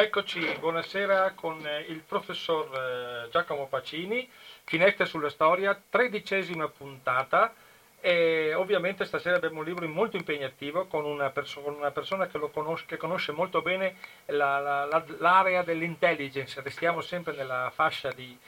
eccoci, buonasera con eh, il professor eh, Giacomo Pacini, Finestre sulla storia, tredicesima puntata. E ovviamente stasera abbiamo un libro molto impegnativo con una, perso- una persona che, conosce, che, conosce, molto bene la, la, la, l'area dell'intelligence, restiamo sempre nella fascia di,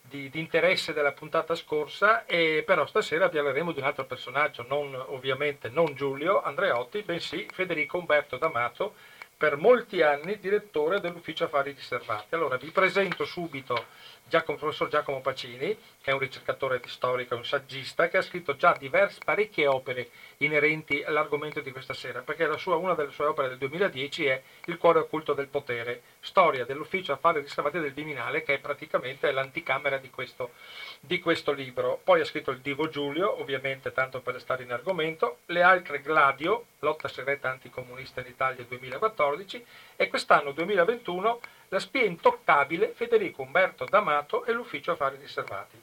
di, di, interesse della puntata scorsa, e però stasera parleremo di un altro personaggio, non, ovviamente non Giulio Andreotti, bensì Federico Umberto D'Amato, per molti anni direttore dell'ufficio affari riservati. Allora vi presento subito Giacomo, professor Giacomo Pacini, che è un ricercatore storico, un saggista, che ha scritto già diverse, parecchie opere inerenti all'argomento di questa sera, perché sua, una delle sue opere del 2010 è Il cuore occulto del potere, storia dell'ufficio affari riservati del Viminale, che è praticamente l'anticamera di questo, di questo libro. Poi ha scritto Il Divo Giulio, ovviamente tanto per restare in argomento, le altre Gladio, lotta segreta anticomunista in Italia 2014, e quest'anno 2021 la spia intoccabile Federico Umberto D'Amato e l'ufficio affari riservati.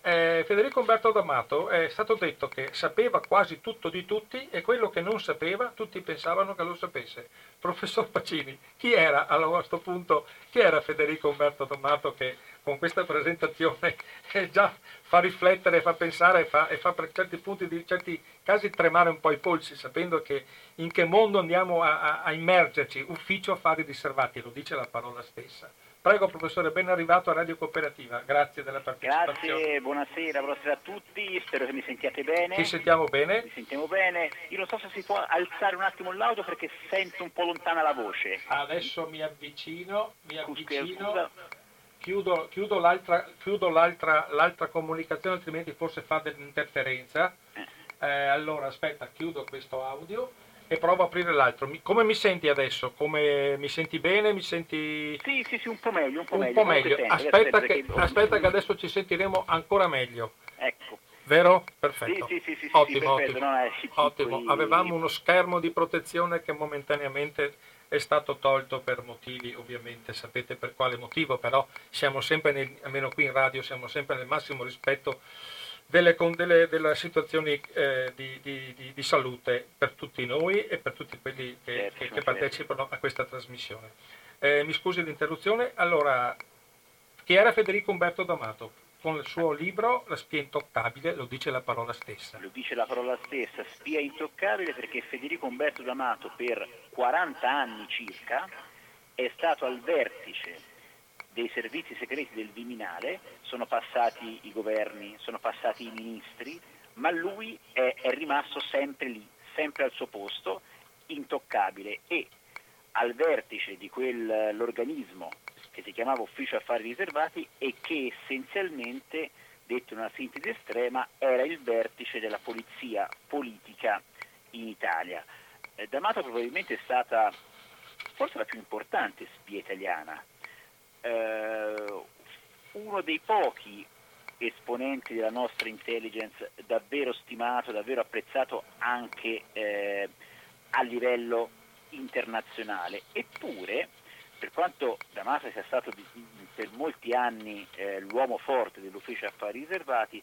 Eh, Federico Umberto D'Amato è stato detto che sapeva quasi tutto di tutti e quello che non sapeva tutti pensavano che lo sapesse. Professor Pacini, chi era a questo punto, chi era Federico Umberto D'Amato che con questa presentazione eh, già fa riflettere, fa pensare e fa, e fa per certi punti, di certi casi tremare un po' i polsi, sapendo che in che mondo andiamo a, a, a immergerci, ufficio affari riservati, lo dice la parola stessa. Prego professore, ben arrivato a Radio Cooperativa, grazie della partecipazione. Grazie, buonasera, buonasera a tutti, spero che mi sentiate bene. Ti sentiamo bene? Mi sentiamo bene. Io non so se si può alzare un attimo l'audio perché sento un po' lontana la voce. Adesso mi avvicino, mi avvicino. Scusa, chiudo, chiudo, l'altra, chiudo l'altra, l'altra, comunicazione, altrimenti forse fa dell'interferenza. Eh. Eh, allora, aspetta, chiudo questo audio e provo a aprire l'altro. Mi, come mi senti adesso? Come, mi senti bene? Mi senti... Sì, sì, sì, un po' meglio. Un po', un meglio. Po meglio. Aspetta, che, aspetta che adesso ci sentiremo ancora meglio. Ecco. Vero? Perfetto. Sì, sì, sì, ottimo, perfetto. ottimo. No, ottimo. Avevamo uno schermo di protezione che momentaneamente è stato tolto per motivi, ovviamente sapete per quale motivo, però siamo sempre, nel, almeno qui in radio, siamo sempre nel massimo rispetto delle, delle, delle situazioni eh, di, di, di, di, salute per tutti noi e per tutti quelli che, certo, che, che certo. partecipano a questa trasmissione. Eh, mi scusi l'interruzione, allora, chi era Federico Umberto D'Amato? Con il suo libro La spia intoccabile, lo dice la parola stessa. Lo dice la parola stessa, spia intoccabile perché Federico Umberto D'Amato per 40 anni circa è stato al vertice dei servizi segreti del Viminale, sono passati i governi, sono passati i ministri, ma lui è, è rimasto sempre lì, sempre al suo posto, intoccabile e al vertice di quell'organismo che si chiamava Ufficio Affari Riservati e che essenzialmente, detto in una sintesi estrema, era il vertice della polizia politica in Italia. Eh, D'Amato probabilmente è stata forse la più importante spia italiana, eh, uno dei pochi esponenti della nostra intelligence davvero stimato, davvero apprezzato anche eh, a livello internazionale. Eppure per quanto D'Amato sia stato per molti anni eh, l'uomo forte dell'ufficio affari riservati,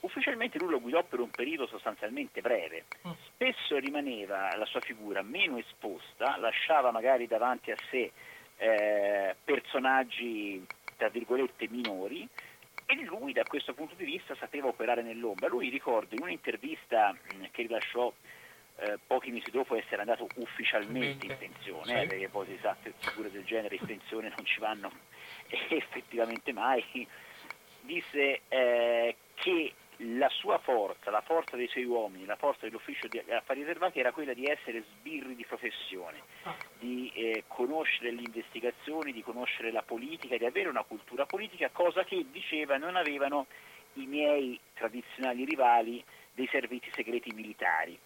ufficialmente lui lo guidò per un periodo sostanzialmente breve. Mm. Spesso rimaneva la sua figura meno esposta, lasciava magari davanti a sé eh, personaggi tra virgolette minori e lui da questo punto di vista sapeva operare nell'ombra. Lui ricordo in un'intervista che rilasciò eh, pochi mesi dopo essere andato ufficialmente in pensione, sì. perché poi si sa che figure del genere in pensione non ci vanno effettivamente mai, disse eh, che la sua forza, la forza dei suoi uomini, la forza dell'ufficio di affari riservati era quella di essere sbirri di professione, ah. di eh, conoscere le investigazioni, di conoscere la politica, di avere una cultura politica, cosa che diceva non avevano i miei tradizionali rivali dei servizi segreti militari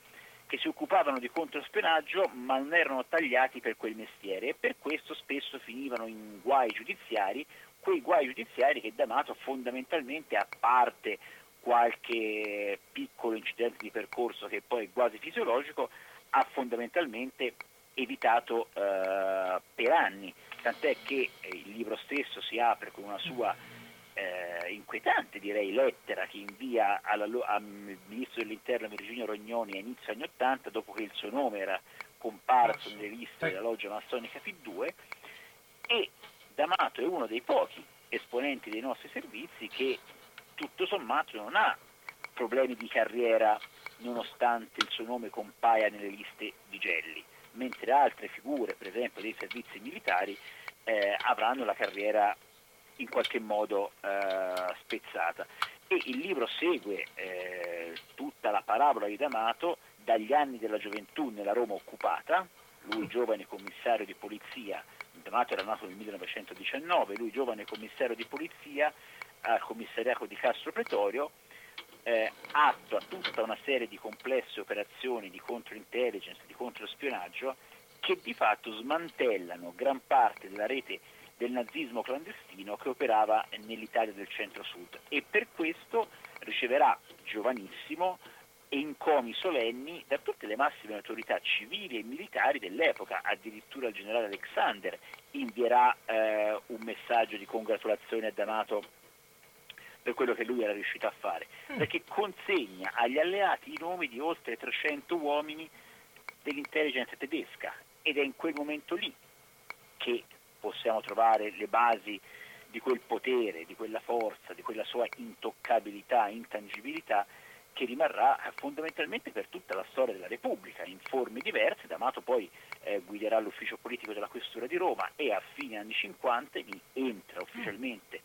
che si occupavano di controspionaggio ma non erano tagliati per quel mestiere. E per questo spesso finivano in guai giudiziari, quei guai giudiziari che D'Amato fondamentalmente, a parte qualche piccolo incidente di percorso che poi è quasi fisiologico, ha fondamentalmente evitato eh, per anni, tant'è che il libro stesso si apre con una sua eh, inquietante direi lettera che invia al ministro dell'interno Virginio Rognoni a inizio anni 80 dopo che il suo nome era comparso nelle liste della loggia massonica P2 e D'Amato è uno dei pochi esponenti dei nostri servizi che tutto sommato non ha problemi di carriera nonostante il suo nome compaia nelle liste di Gelli, mentre altre figure, per esempio dei servizi militari, eh, avranno la carriera in qualche modo eh, spezzata. E il libro segue eh, tutta la parabola di D'Amato dagli anni della gioventù nella Roma occupata, lui giovane commissario di polizia, D'Amato era nato nel 1919, lui giovane commissario di polizia al commissariato di Castro Pretorio, eh, atto a tutta una serie di complesse operazioni di controintelligence, di controspionaggio, che di fatto smantellano gran parte della rete del nazismo clandestino che operava nell'Italia del centro-sud e per questo riceverà giovanissimo encomi solenni da tutte le massime autorità civili e militari dell'epoca, addirittura il generale Alexander invierà eh, un messaggio di congratulazione a D'Amato per quello che lui era riuscito a fare, mm. perché consegna agli alleati i nomi di oltre 300 uomini dell'intelligence tedesca ed è in quel momento lì che possiamo trovare le basi di quel potere, di quella forza, di quella sua intoccabilità, intangibilità che rimarrà fondamentalmente per tutta la storia della Repubblica, in forme diverse. D'Amato poi eh, guiderà l'ufficio politico della Questura di Roma e a fine anni 50 entra ufficialmente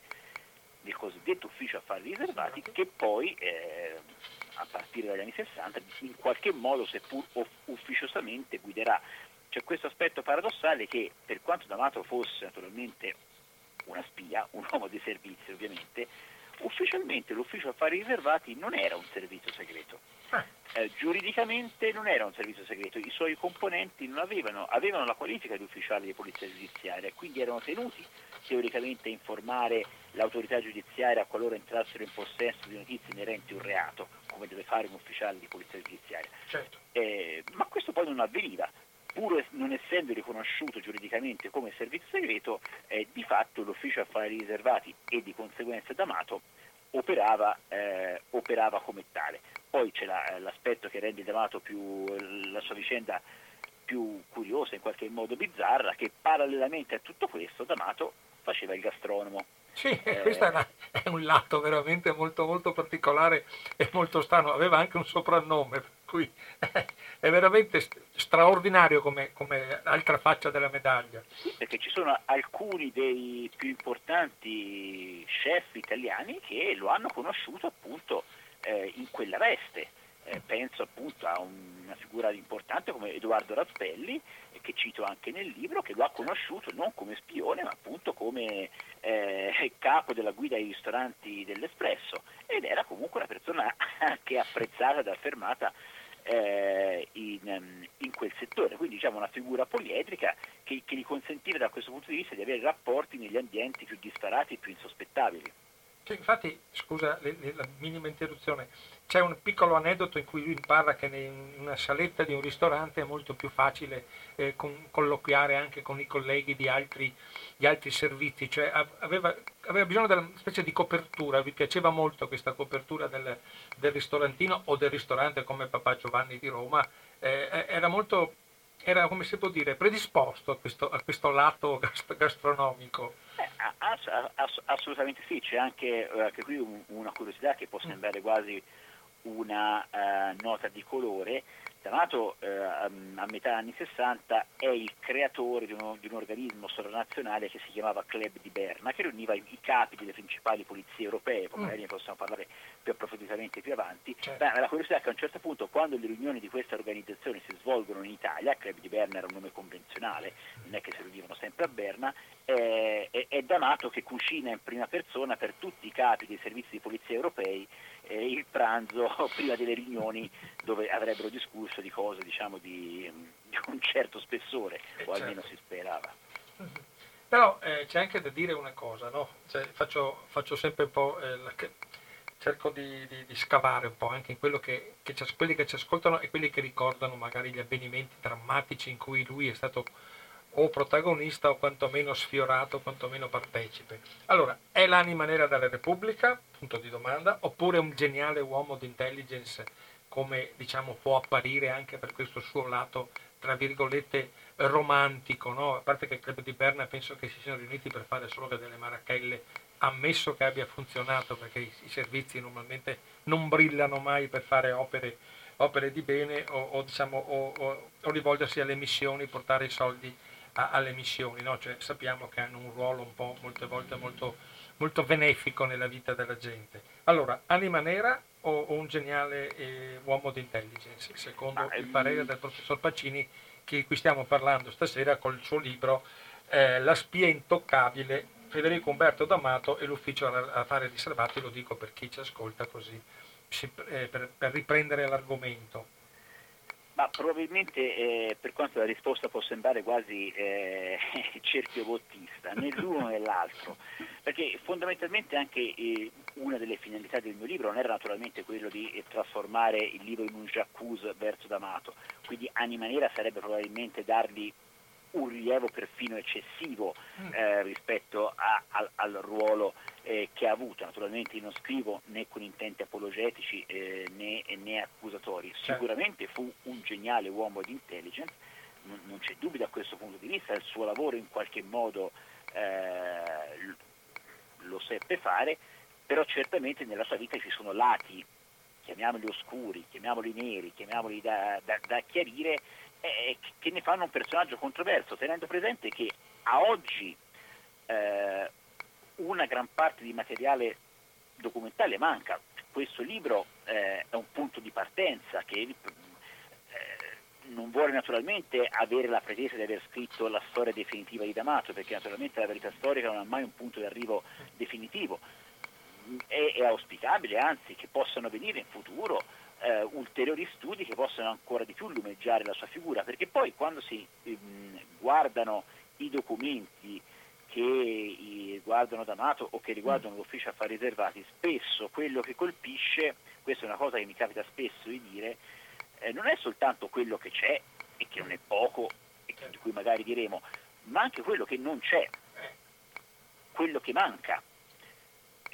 nel cosiddetto ufficio affari riservati che poi eh, a partire dagli anni 60 in qualche modo seppur ufficiosamente guiderà. C'è questo aspetto paradossale che per quanto D'Amato fosse naturalmente una spia, un uomo di servizio ovviamente, ufficialmente l'ufficio affari riservati non era un servizio segreto. Ah. Eh, giuridicamente non era un servizio segreto, i suoi componenti avevano, avevano, la qualifica di ufficiali di polizia giudiziaria e quindi erano tenuti teoricamente a informare l'autorità giudiziaria qualora entrassero in possesso di notizie inerenti a un reato, come deve fare un ufficiale di polizia giudiziaria. Certo. Eh, ma questo poi non avveniva, pur non essendo riconosciuto giuridicamente come servizio segreto, eh, di fatto l'ufficio affari riservati e di conseguenza D'Amato operava, eh, operava come tale. Poi c'è la, l'aspetto che rende D'Amato più, la sua vicenda più curiosa, in qualche modo bizzarra, che parallelamente a tutto questo D'Amato faceva il gastronomo. Sì, eh, questo è un lato veramente molto, molto particolare e molto strano. Aveva anche un soprannome, cui è veramente straordinario come, come altra faccia della medaglia. Sì, perché ci sono alcuni dei più importanti chef italiani che lo hanno conosciuto appunto eh, in quella veste eh, penso appunto a una figura importante come Edoardo Raspelli, eh, che cito anche nel libro, che lo ha conosciuto non come spione ma appunto come eh, capo della guida ai ristoranti dell'Espresso ed era comunque una persona anche apprezzata ed affermata eh, in, in, quel settore, quindi diciamo una figura poliedrica che, che gli consentiva da questo punto di vista di avere rapporti negli ambienti più disparati e più insospettabili. Sì, infatti, scusa la minima interruzione, c'è un piccolo aneddoto in cui lui parla che in una saletta di un ristorante è molto più facile eh, con, colloquiare anche con i colleghi di altri, di altri servizi, cioè aveva, aveva, bisogno di una specie di copertura, vi piaceva molto questa copertura del, del ristorantino o del ristorante come Papà Giovanni di Roma, eh, era molto, era come si può dire, predisposto a questo, a questo lato gastronomico. Ass- ass- assolutamente sì, c'è anche, eh, anche qui un, una curiosità che può mm. sembrare quasi una uh, nota di colore. D'Amato eh, a metà anni 60 è il creatore di, uno, di, un organismo sovranazionale che si chiamava Club di Berna, che riuniva i, i capi delle principali polizie europee, poi mm. magari ne possiamo parlare più approfonditamente più avanti. Certo. Beh, la curiosità è che a un certo punto, quando le riunioni di questa organizzazione si svolgono in Italia, Club di Berna era un nome convenzionale, non è che si riunivano sempre a Berna, eh, è, è D'Amato che cucina in prima persona per tutti i capi dei servizi di polizia europei eh, il pranzo prima delle riunioni dove avrebbero discusso di cose diciamo, di, di, un certo spessore, eh, o almeno certo. si sperava. Però eh, c'è anche da dire una cosa, no? cioè, faccio, faccio, sempre un po', eh, la, cerco di, di, di, scavare un po' anche in quello che, che quelli che ci ascoltano e quelli che ricordano magari gli avvenimenti drammatici in cui lui è stato o protagonista o quantomeno sfiorato, quantomeno partecipe. Allora, è l'anima nera della Repubblica? Punto di domanda. Oppure un geniale uomo di intelligence come diciamo può apparire anche per questo suo lato, tra virgolette, romantico, no? a parte che il club di Berna penso che si siano riuniti per fare solo delle marachelle, ammesso che abbia funzionato, perché i, servizi normalmente non brillano mai per fare opere, opere di bene o, o, diciamo, o, o, rivolgersi alle missioni, portare i soldi a, alle missioni, no? cioè, sappiamo che hanno un ruolo un po' molte volte molto, molto benefico nella vita della gente. Allora, Anima Nera o, un geniale eh, uomo di intelligence, secondo il parere del professor Pacini, di cui stiamo parlando stasera col suo libro eh, La spia intoccabile, Federico Umberto D'Amato e l'ufficio affari riservati, lo dico per chi ci ascolta così, eh, per, per riprendere l'argomento. Ma probabilmente eh, per quanto la risposta può sembrare quasi eh, cerchio bottista, né l'uno né l'altro, perché fondamentalmente anche eh, una delle finalità del mio libro non era naturalmente quello di eh, trasformare il libro in un j'accuse verso D'Amato, quindi Anima Nera sarebbe probabilmente dargli un rilievo perfino eccessivo mm. eh, rispetto a, al, al, ruolo eh, che ha avuto. Naturalmente io non scrivo né con intenti apologetici eh, né, né, accusatori. Certo. Sicuramente fu un geniale uomo di intelligence, non, non, c'è dubbio da questo punto di vista, il suo lavoro in qualche modo eh, lo seppe fare, però certamente nella sua vita ci sono lati, chiamiamoli oscuri, chiamiamoli neri, chiamiamoli da, da, da chiarire, eh, che ne fanno un personaggio controverso, tenendo presente che a oggi eh, una gran parte di materiale documentale manca. Questo libro eh, è un punto di partenza che eh, non vuole naturalmente avere la pretesa di aver scritto la storia definitiva di D'Amato, perché naturalmente la verità storica non ha mai un punto di arrivo definitivo. È, è auspicabile, anzi, che possano venire in futuro eh, ulteriori studi che possano ancora di più lumeggiare la sua figura, perché poi quando si ehm, guardano i documenti che riguardano D'Amato o che riguardano l'ufficio affari riservati, spesso quello che colpisce, questa è una cosa che mi capita spesso di dire, eh, non è soltanto quello che c'è e che non è poco e di cui magari diremo, ma anche quello che non c'è, quello che manca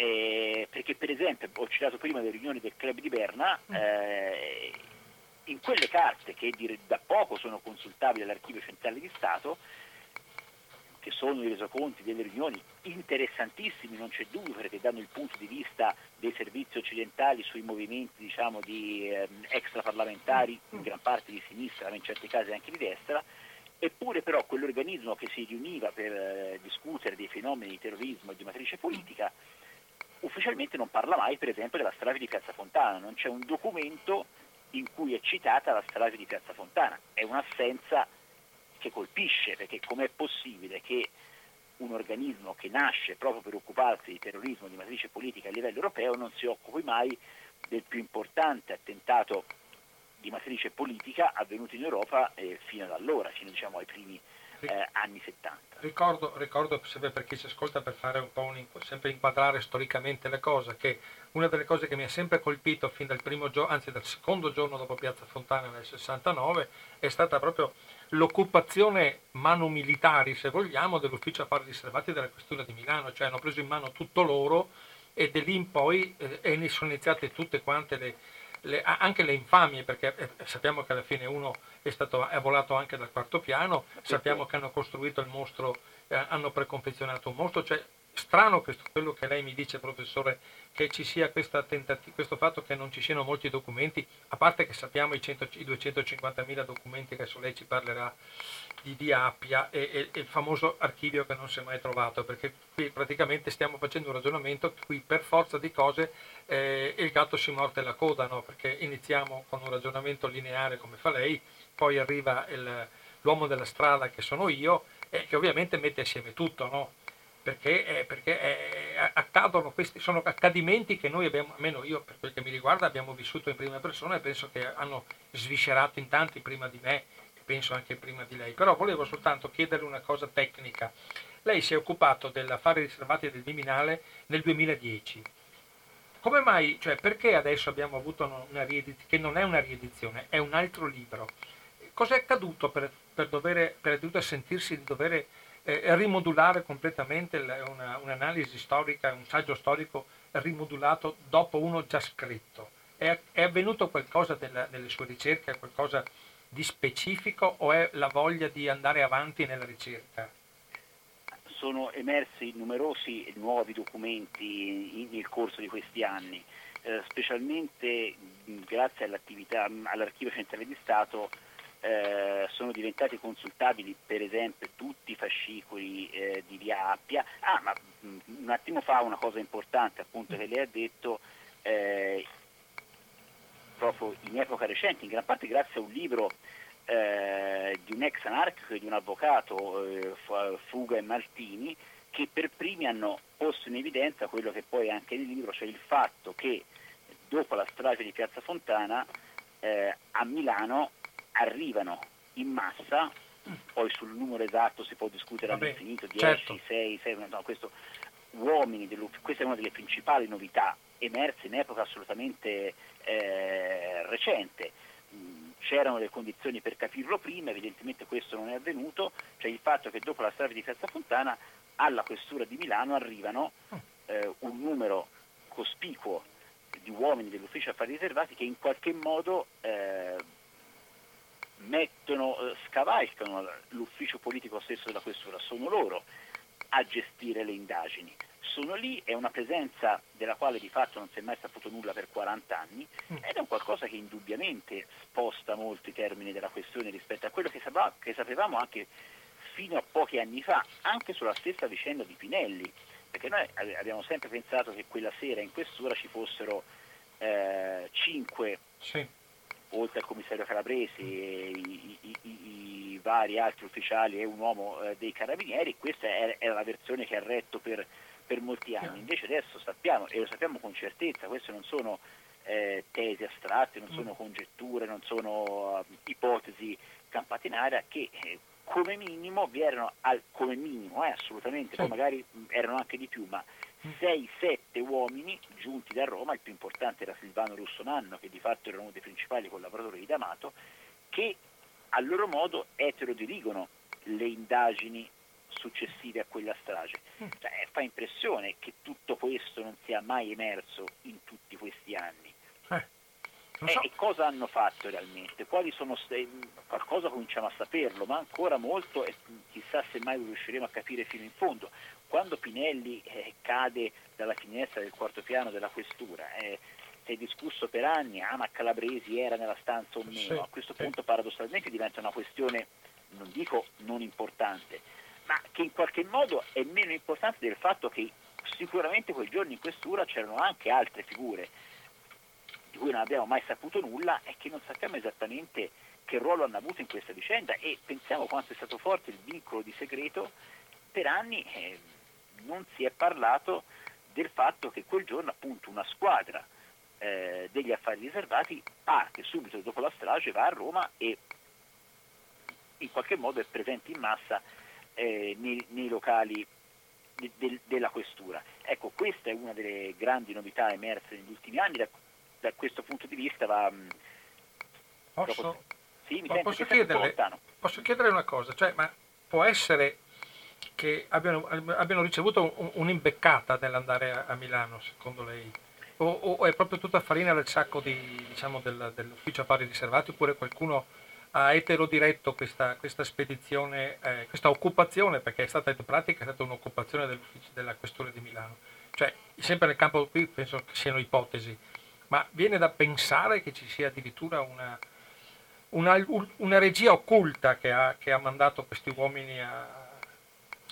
eh, perché per esempio ho citato prima le riunioni del club di Berna, mm. eh, in quelle carte che da poco sono consultabili all'archivio centrale di Stato, che sono i resoconti delle riunioni interessantissimi, non c'è dubbio, perché danno il punto di vista dei servizi occidentali sui movimenti diciamo, di eh, extraparlamentari, in gran parte di sinistra, ma in certi casi anche di destra, eppure però quell'organismo che si riuniva per eh, discutere dei fenomeni di terrorismo e di matrice politica ufficialmente non parla mai per esempio della strage di Piazza Fontana, non c'è un documento in cui è citata la strage di Piazza Fontana, è un'assenza che colpisce perché com'è possibile che un organismo che nasce proprio per occuparsi di terrorismo di matrice politica a livello europeo non si occupi mai del più importante attentato di matrice politica avvenuto in Europa eh, fino ad allora, fino diciamo, ai primi eh, anni 70. Ricordo, ricordo, sempre per chi ci ascolta per fare un po' un, sempre inquadrare storicamente le cose, che una delle cose che mi ha sempre colpito fin dal primo giorno, anzi dal secondo giorno dopo Piazza Fontana nel 69, è stata proprio l'occupazione mano militari, se vogliamo, dell'ufficio affari riservati della questura di Milano, cioè hanno preso in mano tutto loro e da lì in poi eh, ne sono iniziate tutte quante le, le, anche le infamie, perché eh, sappiamo che alla fine uno è, stato, è volato anche dal quarto piano, sappiamo che hanno costruito il mostro, eh, hanno preconfezionato un mostro, cioè strano questo, quello che lei mi dice professore, che ci sia tentati- questo fatto che non ci siano molti documenti, a parte che sappiamo i, 100, i 250.000 documenti che adesso lei ci parlerà di, di Appia e, e, e, il famoso archivio che non si è mai trovato, perché qui praticamente stiamo facendo un ragionamento qui per forza di cose eh, il gatto si morte la coda, no? perché iniziamo con un ragionamento lineare come fa lei, poi arriva il, l'uomo della strada che sono io e che ovviamente mette assieme tutto, no? Perché, eh, perché eh, accadono questi, sono accadimenti che noi abbiamo, almeno io per quel che mi riguarda, abbiamo vissuto in prima persona e penso che hanno sviscerato in tanti prima di me e penso anche prima di lei. Però volevo soltanto chiederle una cosa tecnica. Lei si è occupato dell'affare riservati del Viminale nel 2010. Come mai, cioè perché adesso abbiamo avuto una riedizione, che non è una riedizione, è un altro libro? Cos'è accaduto per, per, dovere, per sentirsi di dover eh, rimodulare completamente una, un'analisi storica, un saggio storico rimodulato dopo uno già scritto. È, è avvenuto qualcosa della, nelle sue ricerche, qualcosa di specifico o è la voglia di andare avanti nella ricerca? Sono emersi numerosi nuovi documenti nel corso di questi anni, eh, specialmente grazie all'attività all'Archivio Centrale di Stato eh, sono diventati consultabili per esempio tutti i fascicoli eh, di via Appia. Ah, ma mh, un attimo fa una cosa importante appunto che lei ha detto eh, proprio in epoca recente, in gran parte grazie a un libro eh, di un ex anarchico e di un avvocato, eh, Fuga e Martini, che per primi hanno posto in evidenza quello che poi anche nel libro, cioè il fatto che dopo la strage di Piazza Fontana eh, a Milano arrivano in massa, poi sul numero esatto si può discutere all'infinito, 10, certo. 6, 6, no, questo, uomini, questa è una delle principali novità emerse in epoca assolutamente eh, recente. Mm, c'erano le condizioni per capirlo prima, evidentemente questo non è avvenuto, cioè il fatto che dopo la strage di Piazza Fontana alla questura di Milano arrivano eh, un numero cospicuo di uomini dell'ufficio affari riservati che in qualche modo eh, mettono, eh, scavalcano l'ufficio politico stesso della questura, sono loro a gestire le indagini. Sono lì, è una presenza della quale di fatto non si è mai saputo nulla per 40 anni mm. ed è un qualcosa che indubbiamente sposta molto i termini della questione rispetto a quello che, sapeva, che sapevamo anche fino a pochi anni fa, anche sulla stessa vicenda di Pinelli, perché noi abbiamo sempre pensato che quella sera in questura ci fossero eh, cinque sì oltre al commissario Calabresi, i, i, i, i, vari altri ufficiali e un uomo eh, dei carabinieri, questa era, era, la versione che ha retto per, per molti anni. Invece adesso sappiamo, e lo sappiamo con certezza, queste non sono eh, tesi astratte, non sono mm. congetture, non sono uh, ipotesi campate in aria che eh, come minimo vi erano, al, come minimo eh, assolutamente, poi magari mh, erano anche di più, ma 6-7 uomini giunti da Roma, il più importante era Silvano Russonanno, che di fatto era uno dei principali collaboratori di D'Amato, che a loro modo eterodirigono le indagini successive a quella strage. Mm. Cioè, fa impressione che tutto questo non sia mai emerso in tutti questi anni. Eh, so. e cosa hanno fatto realmente? Quali sono qualcosa cominciamo a saperlo, ma ancora molto e chissà se mai riusciremo a capire fino in fondo quando Pinelli eh, cade dalla finestra del quarto piano della questura, eh, si è discusso per anni, ah ma Calabresi era nella stanza o meno, sì, a questo sì. punto paradossalmente diventa una questione, non dico non importante, ma che in qualche modo è meno importante del fatto che sicuramente quel giorno in questura c'erano anche altre figure di cui non abbiamo mai saputo nulla e che non sappiamo esattamente che ruolo hanno avuto in questa vicenda e pensiamo quanto è stato forte il vincolo di segreto per anni. Eh, non si è parlato del fatto che quel giorno appunto una squadra eh, degli affari riservati parte subito dopo la strage, va a Roma e in qualche modo è presente in massa eh, nei, nei, locali de, de, della questura. Ecco, questa è una delle grandi novità emerse negli ultimi anni, da, da questo punto di vista va... Mm, posso, dopo, sì, posso, chiederle, posso chiedere una cosa, cioè, ma può essere che abbiano, abbiano ricevuto un, un'imbeccata nell'andare a, a, Milano, secondo lei? O, o, è proprio tutta farina del sacco di, diciamo, del, dell'ufficio affari riservati oppure qualcuno ha eterodiretto questa, questa spedizione, eh, questa occupazione, perché è stata in pratica è stata un'occupazione della questura di Milano. Cioè, sempre nel campo qui penso che siano ipotesi, ma viene da pensare che ci sia addirittura una, una, una regia occulta che ha, che ha mandato questi uomini a,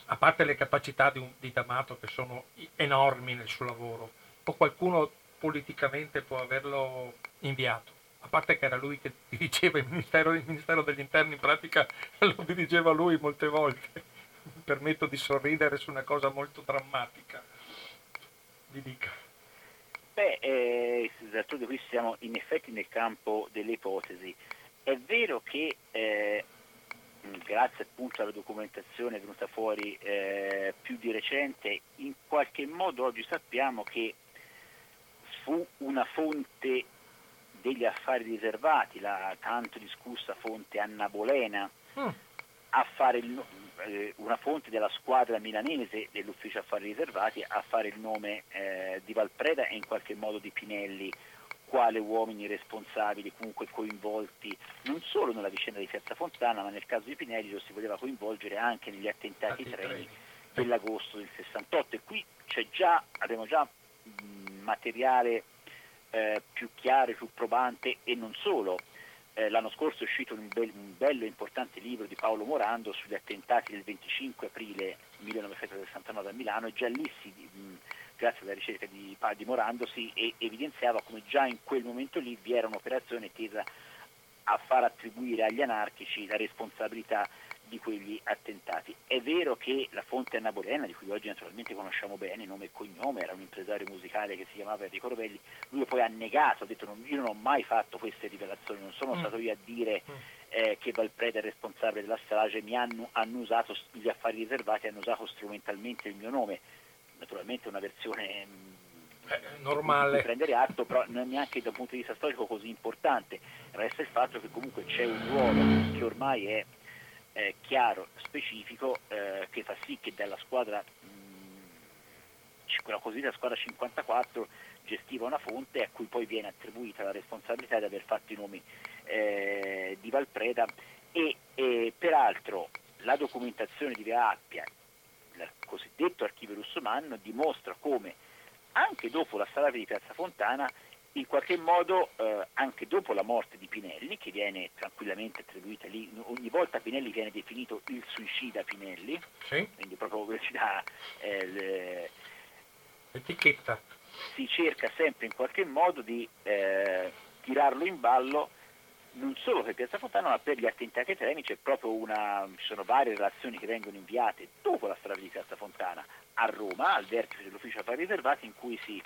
a parte le capacità di, un, di D'Amato che sono enormi nel suo lavoro, o qualcuno politicamente può averlo inviato. A parte che era lui che dirigeva il Ministero, il Ministero degli Interni, in pratica lo dirigeva lui molte volte. Mi permetto di sorridere su una cosa molto drammatica. Vi dica. Beh, eh, d'altronde qui siamo in effetti nel campo delle ipotesi. È vero che eh, grazie appunto alla documentazione venuta fuori eh, più di recente, in qualche modo oggi sappiamo che fu una fonte degli affari riservati, la tanto discussa fonte Anna Bolena, mm. a fare il, eh, una fonte della squadra milanese dell'ufficio affari riservati a fare il nome eh, di Valpreda e in qualche modo di Pinelli quale uomini responsabili, comunque coinvolti non solo nella vicenda di Piazza Fontana, ma nel caso di Pinelli lo si voleva coinvolgere anche negli attentati ai treni dell'agosto del 68 e qui già, abbiamo già mh, materiale eh, più chiaro, più probante e non solo. Eh, l'anno scorso è uscito un, bel, un bello e importante libro di Paolo Morando sugli attentati del 25 aprile 1969 a Milano e già lì si, mh, grazie alla ricerca di, di Morando si evidenziava come già in quel momento lì vi era un'operazione tesa a far attribuire agli anarchici la responsabilità di quegli attentati. È vero che la fonte Anna Bolena, di cui oggi naturalmente conosciamo bene nome e cognome, era un impresario musicale che si chiamava Enrico Rovelli, lui poi ha negato, ha detto non, io non ho mai fatto queste rivelazioni, non sono mm. stato io a dire mm. eh, che Valpreda è responsabile della strage, mi hanno, hanno usato gli affari riservati, hanno usato strumentalmente il mio nome, naturalmente una versione mm, eh, normale. prendere atto, però non è neanche da un punto di vista storico così importante, resta il fatto che comunque c'è un ruolo che ormai è eh, chiaro, specifico, eh, che fa sì che dalla squadra, mh, quella cosiddetta squadra 54, gestiva una fonte a cui poi viene attribuita la responsabilità di aver fatto i nomi eh, di Valpreda e, e, peraltro la documentazione di Via Appia, il cosiddetto archivio russomano, dimostra come anche dopo la strage di Piazza Fontana in qualche modo eh, anche dopo la morte di Pinelli, che viene tranquillamente attribuita lì, ogni volta Pinelli viene definito il suicida Pinelli, sì. quindi proprio si dà eh, l'etichetta. Si cerca sempre in qualche modo di eh, tirarlo in ballo non solo per Piazza Fontana ma per gli attentati treni c'è proprio una, ci sono varie relazioni che vengono inviate dopo la strage di Piazza Fontana a Roma, al vertice dell'ufficio affari riservati in cui si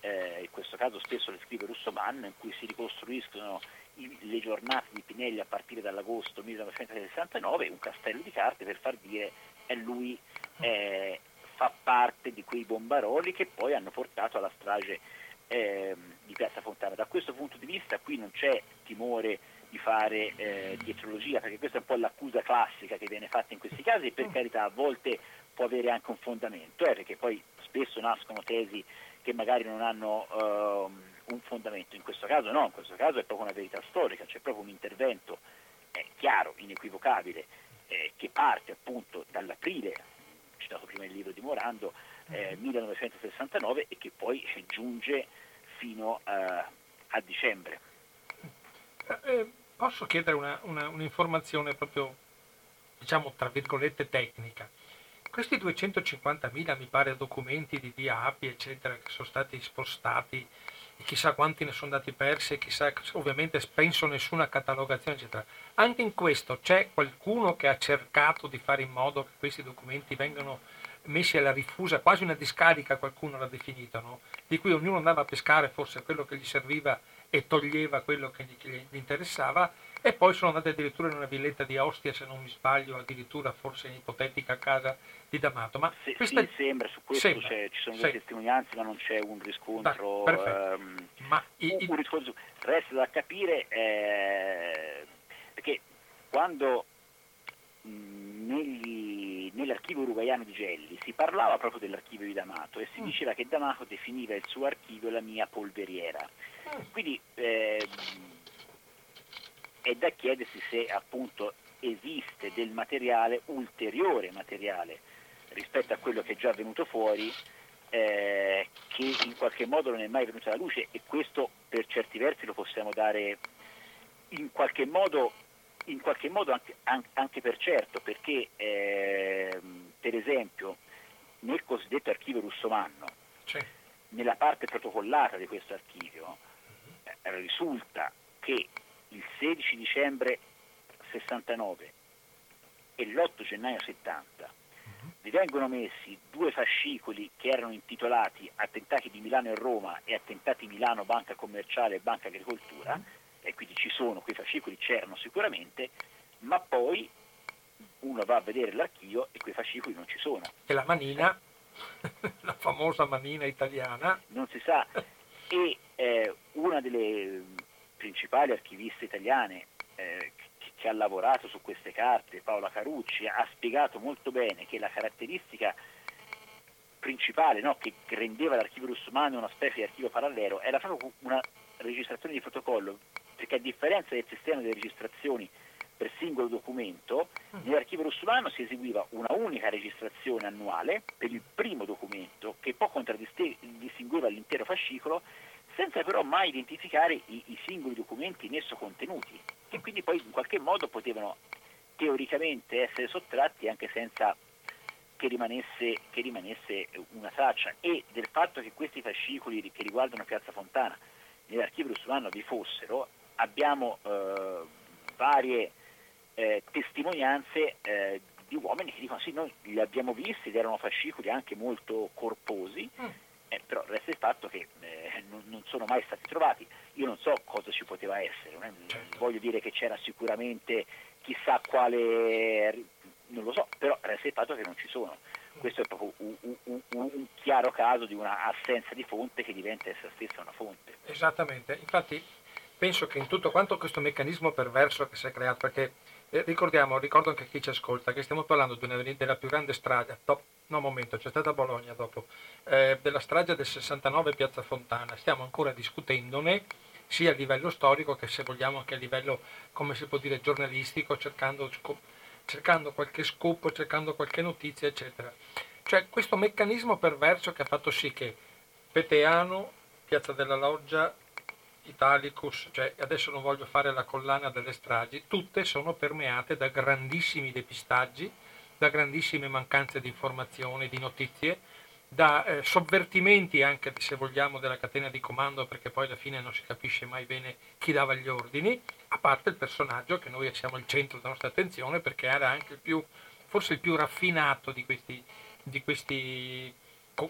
eh, in questo caso spesso le scrive Russoman, in cui si ricostruiscono i, le giornate di Pinelli a partire dall'agosto 1969, un castello di carte per far dire è lui eh, fa parte di quei bombaroli che poi hanno portato alla strage eh, di Piazza Fontana. Da questo punto di vista qui non c'è timore di fare eh, dietrologia, perché questa è un po' l'accusa classica che viene fatta in questi casi e per carità a volte può avere anche un fondamento, eh, perché poi spesso nascono tesi che magari non hanno uh, un fondamento. In questo caso no, in questo caso è proprio una verità storica, c'è proprio un intervento eh, chiaro, inequivocabile, eh, che parte appunto dall'aprile, citato prima il libro di Morando, eh, 1969 e che poi giunge fino a dicembre. Eh, eh, posso chiedere una, una, un'informazione proprio, diciamo, tra virgolette tecnica? Questi 250.000 mi pare documenti di via API eccetera che sono stati spostati e chissà quanti ne sono andati persi e chissà ovviamente penso nessuna catalogazione eccetera. Anche in questo c'è qualcuno che ha cercato di fare in modo che questi documenti vengano messi alla rifusa, quasi una discarica qualcuno l'ha definito, no? di cui ognuno andava a pescare forse quello che gli serviva e toglieva quello che gli, interessava e poi sono andati addirittura in una villetta di Ostia, se non mi sbaglio, addirittura forse in ipotetica casa di D'Amato. Ma sì, questa... sì, sembra, su questo sembra, ci sono delle testimonianze, ma non c'è un riscontro. Da, ehm, ma i, un, un riscontro resta da capire eh, perché quando mh, negli, nell'archivio uruguaiano di Gelli si parlava proprio dell'archivio di D'Amato e si mm. diceva che D'Amato definiva il suo archivio la mia polveriera. Quindi eh, è da chiedersi se appunto esiste del materiale, ulteriore materiale rispetto a quello che è già venuto fuori, eh, che in qualche modo non è mai venuto alla luce e questo per certi versi lo possiamo dare in qualche modo, in qualche modo anche, anche, per certo, perché eh, per esempio nel cosiddetto archivio russomanno, sì. nella parte protocollata di questo archivio, eh, risulta che il 16 dicembre 69 e l'8 gennaio 70 vi vengono messi due fascicoli che erano intitolati Attentati di Milano e Roma e Attentati Milano Banca Commerciale e Banca Agricoltura e quindi ci sono, quei fascicoli c'erano sicuramente, ma poi uno va a vedere l'archivio e quei fascicoli non ci sono. E la manina, la famosa manina italiana. Non si sa. E eh, una delle principali archiviste italiane eh, che ha lavorato su queste carte, Paola Carucci, ha spiegato molto bene che la caratteristica principale no, che rendeva l'archivio russomano una specie di archivio parallelo era proprio una registrazione di protocollo, perché a differenza del sistema delle registrazioni per singolo documento, mm. nell'archivio russulano si eseguiva una unica registrazione annuale per il primo documento che poi contraddistingueva l'intero fascicolo senza però mai identificare i, i singoli documenti in esso contenuti, che quindi poi in qualche modo potevano teoricamente essere sottratti anche senza che rimanesse, che rimanesse, una traccia e del fatto che questi fascicoli che riguardano Piazza Fontana nell'archivio russulano vi fossero, abbiamo eh, varie eh, testimonianze eh, di uomini che dicono sì, noi li abbiamo visti ed erano fascicoli anche molto corposi, mm. eh, però resta il fatto che eh, non, non, sono mai stati trovati. Io non so cosa ci poteva essere, non certo. voglio dire che c'era sicuramente chissà quale, non lo so, però resta il fatto che non ci sono. Questo è proprio un, un, un, un chiaro caso di una assenza di fonte che diventa essa stessa una fonte. Esattamente, infatti penso che in tutto quanto questo meccanismo perverso che si è creato, perché eh, ricordiamo, ricordo anche a chi ci ascolta, che stiamo parlando della più grande strage, top, no momento, c'è stata Bologna dopo, eh, della strage del 69 Piazza Fontana, stiamo ancora discutendone sia a livello storico che se vogliamo anche a livello, come si può dire, giornalistico, cercando, cercando qualche scoop, cercando qualche notizia, eccetera. Cioè questo meccanismo perverso che ha fatto sì che Peteano, Piazza della Loggia, Italicus, cioè adesso non voglio fare la collana delle stragi, tutte sono permeate da grandissimi depistaggi, da grandissime mancanze di informazioni, di notizie, da eh, sovvertimenti anche, se vogliamo, della catena di comando, perché poi alla fine non si capisce mai bene chi dava gli ordini, a parte il personaggio che noi siamo il centro della nostra attenzione, perché era anche il più, forse il più raffinato di questi, di questi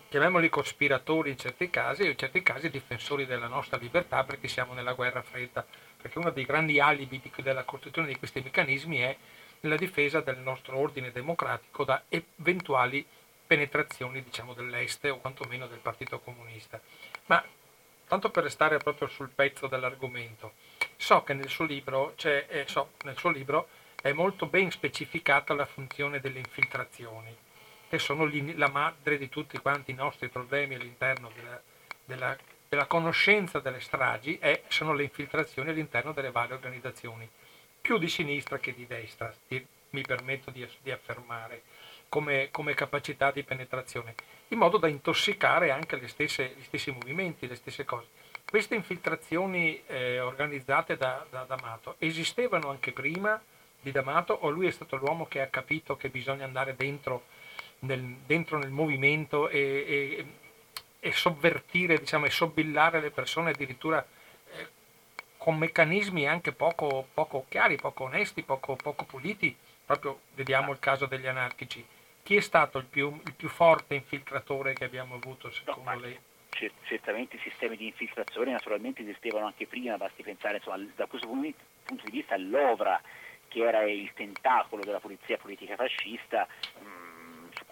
chiamiamoli cospiratori in certi casi, e in certi casi difensori della nostra libertà perché siamo nella guerra fredda, perché uno dei grandi alibi della costruzione di questi meccanismi è la difesa del nostro ordine democratico da eventuali penetrazioni diciamo, dell'est o quantomeno del Partito Comunista. Ma tanto per restare proprio sul pezzo dell'argomento, so che nel suo libro, eh, so, nel suo libro è molto ben specificata la funzione delle infiltrazioni che sono la madre di tutti quanti i nostri problemi all'interno della, della, della conoscenza delle stragi e sono le infiltrazioni all'interno delle varie organizzazioni, più di sinistra che di destra, mi permetto di, di affermare, come, come, capacità di penetrazione, in modo da intossicare anche stesse, gli stessi movimenti, le stesse cose. Queste infiltrazioni eh, organizzate da, da D'Amato esistevano anche prima di D'Amato o lui è stato l'uomo che ha capito che bisogna andare dentro nel, dentro nel movimento e, e, e sovvertire diciamo, e sobillare le persone addirittura eh, con meccanismi anche poco, poco, chiari, poco onesti, poco, poco puliti. Proprio vediamo il caso degli anarchici. Chi è stato il più, il più forte infiltratore che abbiamo avuto secondo no, lei? certamente i sistemi di infiltrazione naturalmente esistevano anche prima, basti pensare insomma, da questo punto di vista all'Ovra, che era il tentacolo della polizia politica fascista,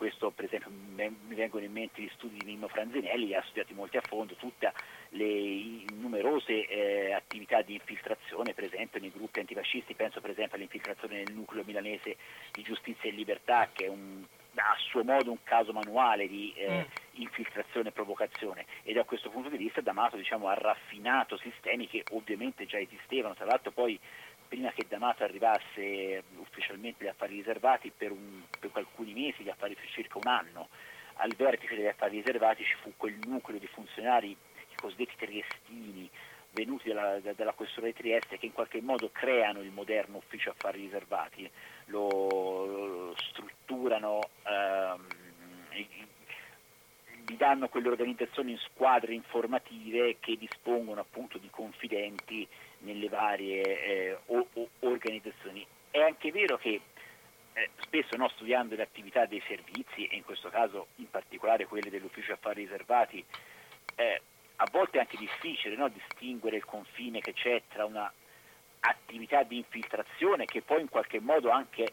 questo per esempio mi vengono in mente gli studi di Mimmo Franzinelli, ha studiato molti a fondo tutte le numerose eh, attività di infiltrazione, per esempio nei gruppi antifascisti, penso per esempio all'infiltrazione nel nucleo milanese di Giustizia e Libertà, che è un, a suo modo un caso manuale di eh, mm. infiltrazione e provocazione. E da questo punto di vista D'Amato diciamo, ha raffinato sistemi che ovviamente già esistevano, tra l'altro poi prima che D'Amato arrivasse ufficialmente agli affari riservati per, un, per alcuni mesi, gli affari circa un anno, al vertice degli affari riservati ci fu quel nucleo di funzionari, i cosiddetti triestini, venuti dalla, dalla questura di Trieste che in qualche modo creano il moderno ufficio affari riservati, lo, lo strutturano, ehm, gli danno quelle organizzazioni in squadre informative che dispongono appunto di confidenti nelle varie eh, o, o organizzazioni. È anche vero che eh, spesso no, studiando le attività dei servizi, e in questo caso in particolare quelle dell'ufficio affari riservati, eh, a volte è anche difficile no, distinguere il confine che c'è tra una attività di infiltrazione che può in qualche modo anche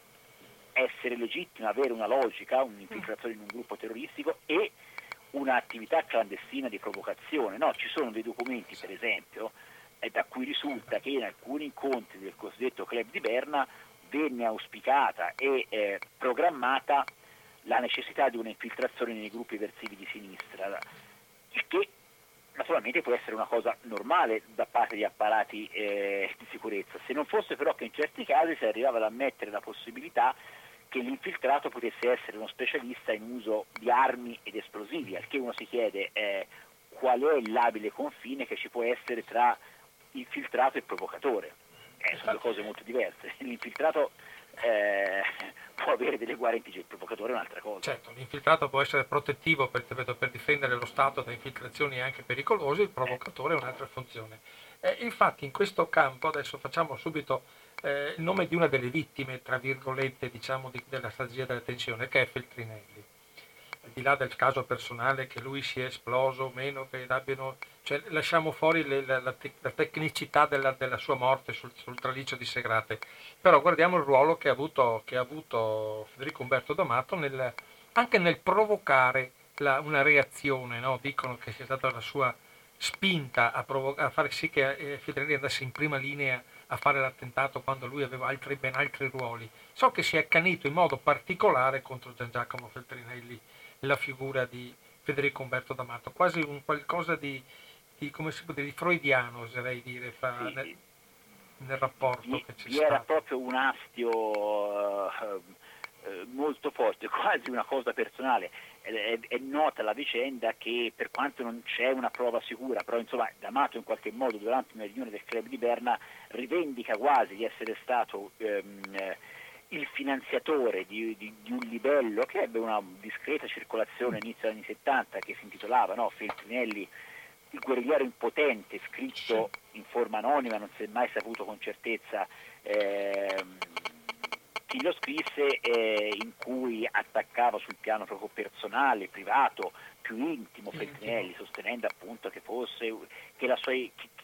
essere legittima, avere una logica, un'infiltrazione in un gruppo terroristico e un'attività clandestina di provocazione. No, ci sono dei documenti, per esempio, e da cui risulta che in alcuni incontri del cosiddetto club di Berna venne auspicata e eh, programmata la necessità di un'infiltrazione nei gruppi versivi di sinistra, il che naturalmente può essere una cosa normale da parte di apparati eh, di sicurezza, se non fosse però che in certi casi si arrivava ad ammettere la possibilità che l'infiltrato potesse essere uno specialista in uso di armi ed esplosivi, al che uno si chiede eh, qual è l'abile confine che ci può essere tra infiltrato e provocatore. Eh, sono due cose molto diverse. L'infiltrato eh, può avere delle guarentigie, il provocatore è un'altra cosa. Certo, l'infiltrato può essere protettivo per, per difendere lo Stato da infiltrazioni anche pericolose, il provocatore è un'altra funzione. Eh, infatti in questo campo, adesso facciamo subito eh, il nome di una delle vittime, tra virgolette, diciamo, di, della strategia della tensione, che è Feltrinelli. Al di là del caso personale che lui sia esploso o meno, che abbiano, cioè, lasciamo fuori le, la, la, la, tecnicità della, della, sua morte sul, sul traliccio di Segrate, però guardiamo il ruolo che ha avuto, che ha avuto Federico Umberto D'Amato nel, anche nel provocare la, una reazione, no? dicono che sia stata la sua spinta a, provo- a fare sì che eh, Federinelli andasse in prima linea a fare l'attentato quando lui aveva altri, ben altri ruoli. So che si è accanito in modo particolare contro Gian Giacomo Feltrinelli la figura di Federico Umberto D'Amato, quasi un qualcosa di, di come si può dire, di freudiano, oserei dire, fra, sì, nel, nel, rapporto gli, che c'è stato. Era proprio un astio uh, molto forte, quasi una cosa personale è, è, nota la vicenda che per quanto non c'è una prova sicura, però insomma D'Amato in qualche modo durante una riunione del club di Berna rivendica quasi di essere stato ehm, il finanziatore di, di, di, un livello che ebbe una discreta circolazione inizio degli anni 70 che si intitolava no, Feltrinelli il guerrigliero impotente, scritto in forma anonima, non si è mai saputo con certezza ehm, chi lo scrisse eh, in cui attaccava sul piano proprio personale, privato, più intimo Feltrinelli, sostenendo appunto che, fosse, che, sua,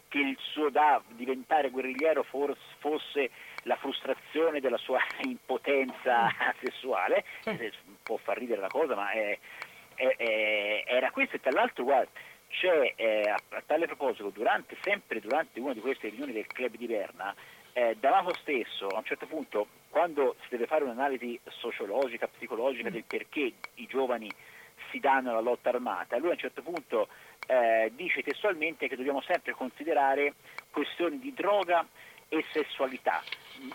che il suo da diventare guerrigliero fosse la frustrazione della sua impotenza sessuale, può far ridere la cosa, ma è, è, è, era questo. E tra l'altro guarda, c'è eh, a, a, tale proposito, durante, sempre durante una di queste riunioni del club di Berna, eh, D'Amato stesso a un certo punto quando si deve fare un'analisi sociologica, psicologica del perché i giovani si danno alla lotta armata, lui a un certo punto eh, dice testualmente che dobbiamo sempre considerare questioni di droga e sessualità.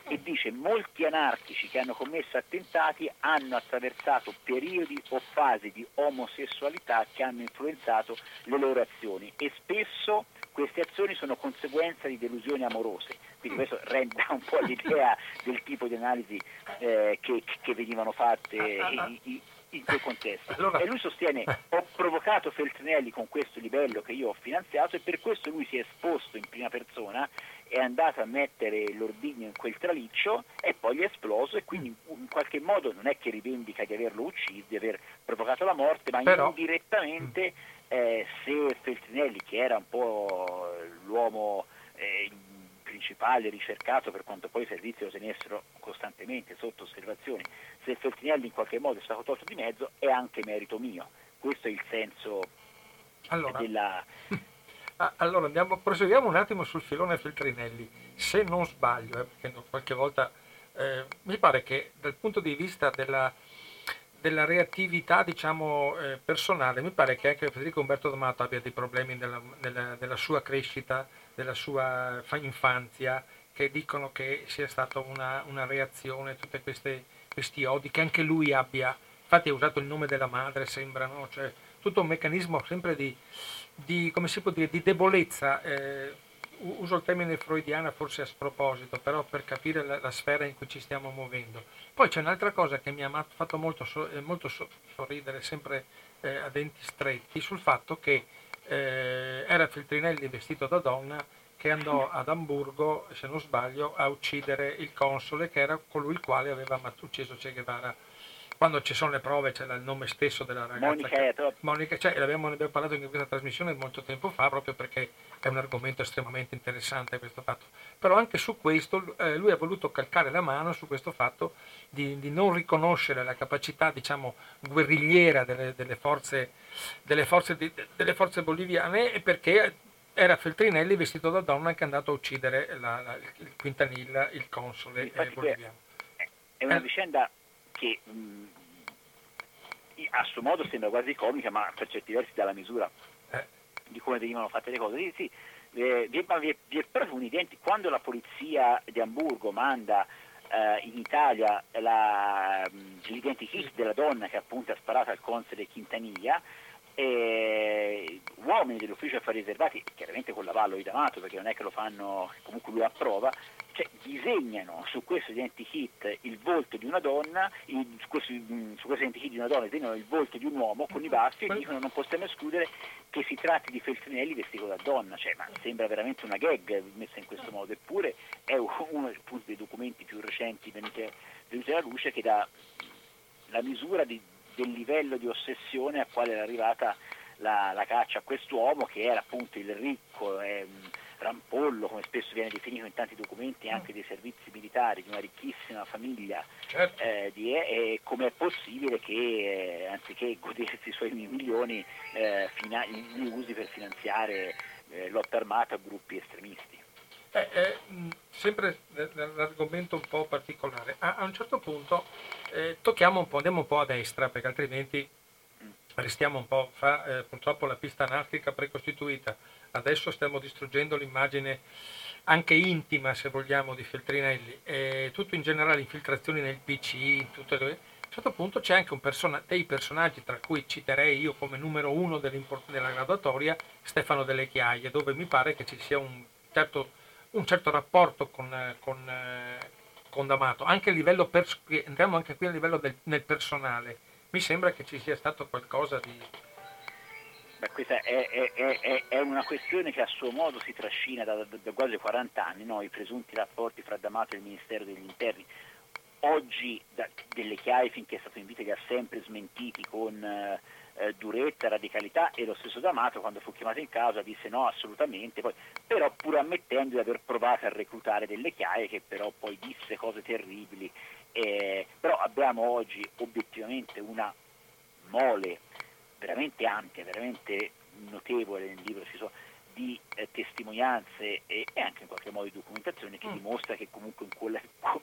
E dice molti anarchici che hanno commesso attentati hanno attraversato periodi o fasi di omosessualità che hanno influenzato le loro azioni. E spesso queste azioni sono conseguenza di delusioni amorose, quindi questo rende un po' l'idea del tipo di analisi eh, che, che, venivano fatte in, quel contesto. E lui sostiene ho provocato Feltrinelli con questo livello che io ho finanziato e per questo lui si è esposto in prima persona è andato a mettere l'ordigno in quel traliccio e poi gli è esploso e quindi in qualche modo non è che rivendica di averlo ucciso, di aver provocato la morte, ma Però... indirettamente eh, se Feltrinelli, che era un po' l'uomo eh, principale ricercato per quanto poi i servizi lo tenessero costantemente sotto osservazione, se Feltrinelli in qualche modo è stato tolto di mezzo è anche merito mio. Questo è il senso allora. della... Ah, allora andiamo, proseguiamo un attimo sul filone Feltrinelli. Se non sbaglio, eh, perché qualche volta eh, mi pare che dal punto di vista della, della reattività diciamo, eh, personale, mi pare che anche Federico Umberto D'Amato abbia dei problemi nella, nella, nella sua crescita, della sua infanzia, che dicono che sia stata una, una reazione a tutti questi odi che anche lui abbia. Infatti ha usato il nome della madre, sembra, no? cioè, tutto un meccanismo sempre di, di, dire, di debolezza. Eh, uso il termine freudiana forse a sproposito, però per capire la, la, sfera in cui ci stiamo muovendo. Poi c'è un'altra cosa che mi ha fatto molto, eh, molto so, sorridere, sempre eh, a denti stretti, sul fatto che eh, era Feltrinelli vestito da donna che andò ad Amburgo, se non sbaglio, a uccidere il console che era colui il quale aveva ucciso Che Guevara quando ci sono le prove c'è il nome stesso della ragazza. Monica che, Monica, cioè, l'abbiamo, ne abbiamo parlato in questa trasmissione molto tempo fa, proprio perché è un argomento estremamente interessante questo fatto. Però anche su questo eh, lui ha voluto calcare la mano su questo fatto di, di non riconoscere la capacità, diciamo, guerrigliera delle, delle, forze, delle, forze, di, delle forze boliviane perché era Feltrinelli vestito da donna che è andato a uccidere la, la, il Quintanilla, il console eh, boliviano. È una eh. vicenda che mh, mm, a suo modo sembra quasi comica, ma per certi versi dà la misura. Eh. di come venivano fatte le cose. Sì, sì, eh, vi, è, vi, è, proprio un identico, quando la polizia di Hamburgo manda eh, in Italia la, l'identikit della donna che appunto ha sparato al console Quintanilla, eh, uomini dell'ufficio affari riservati, chiaramente con l'avallo di D'Amato perché non è che lo fanno, comunque lui approva, cioè, disegnano su questo identikit il volto di una donna, il, su, questo, su questo identikit di una donna disegnano il volto di un uomo con i baffi e dicono non possiamo escludere che si tratti di Feltrinelli vestito da donna, cioè, ma sembra veramente una gag messa in questo modo, eppure è uno appunto, dei documenti più recenti venuti, venuti alla luce che dà la misura di del livello di ossessione a quale era arrivata la, la caccia a quest'uomo che era appunto il ricco eh, rampollo, come spesso viene definito in tanti documenti anche dei servizi militari, di una ricchissima famiglia, certo. eh, di, e come è possibile che eh, anziché godersi i suoi milioni eh, fina- li usi per finanziare eh, lotta armata a gruppi estremisti. Eh, eh, sempre l'argomento un po' particolare. A, a un certo punto eh, tocchiamo un po', andiamo un po' a destra perché altrimenti restiamo un po', fa eh, purtroppo la pista anarchica precostituita. Adesso stiamo distruggendo l'immagine anche intima, se vogliamo, di Feltrinelli. Tutto in generale, infiltrazioni nel PC, tutto a un certo punto c'è anche un person- dei personaggi, tra cui citerei io come numero uno della graduatoria, Stefano Delle Chiaie, dove mi pare che ci sia un certo un certo rapporto con, con, con D'Amato, anche a livello pers- entriamo anche qui a livello del, nel personale. Mi sembra che ci sia stato qualcosa di... Beh, questa è, è, è, è, una questione che a suo modo si trascina da, da, da quasi 40 anni, no? i presunti rapporti fra D'Amato e il Ministero degli Interni. Oggi da, delle chiavi finché è stato in vita li ha sempre smentiti con... Eh, eh, durezza, radicalità e lo stesso D'Amato quando fu chiamato in causa disse no assolutamente, poi, però pur ammettendo di aver provato a reclutare delle chiaie che però poi disse cose terribili, eh, però abbiamo oggi obiettivamente una mole veramente ampia, veramente notevole nel libro sono di eh, testimonianze e, e, anche in qualche modo di documentazione che mm. dimostra che comunque in quella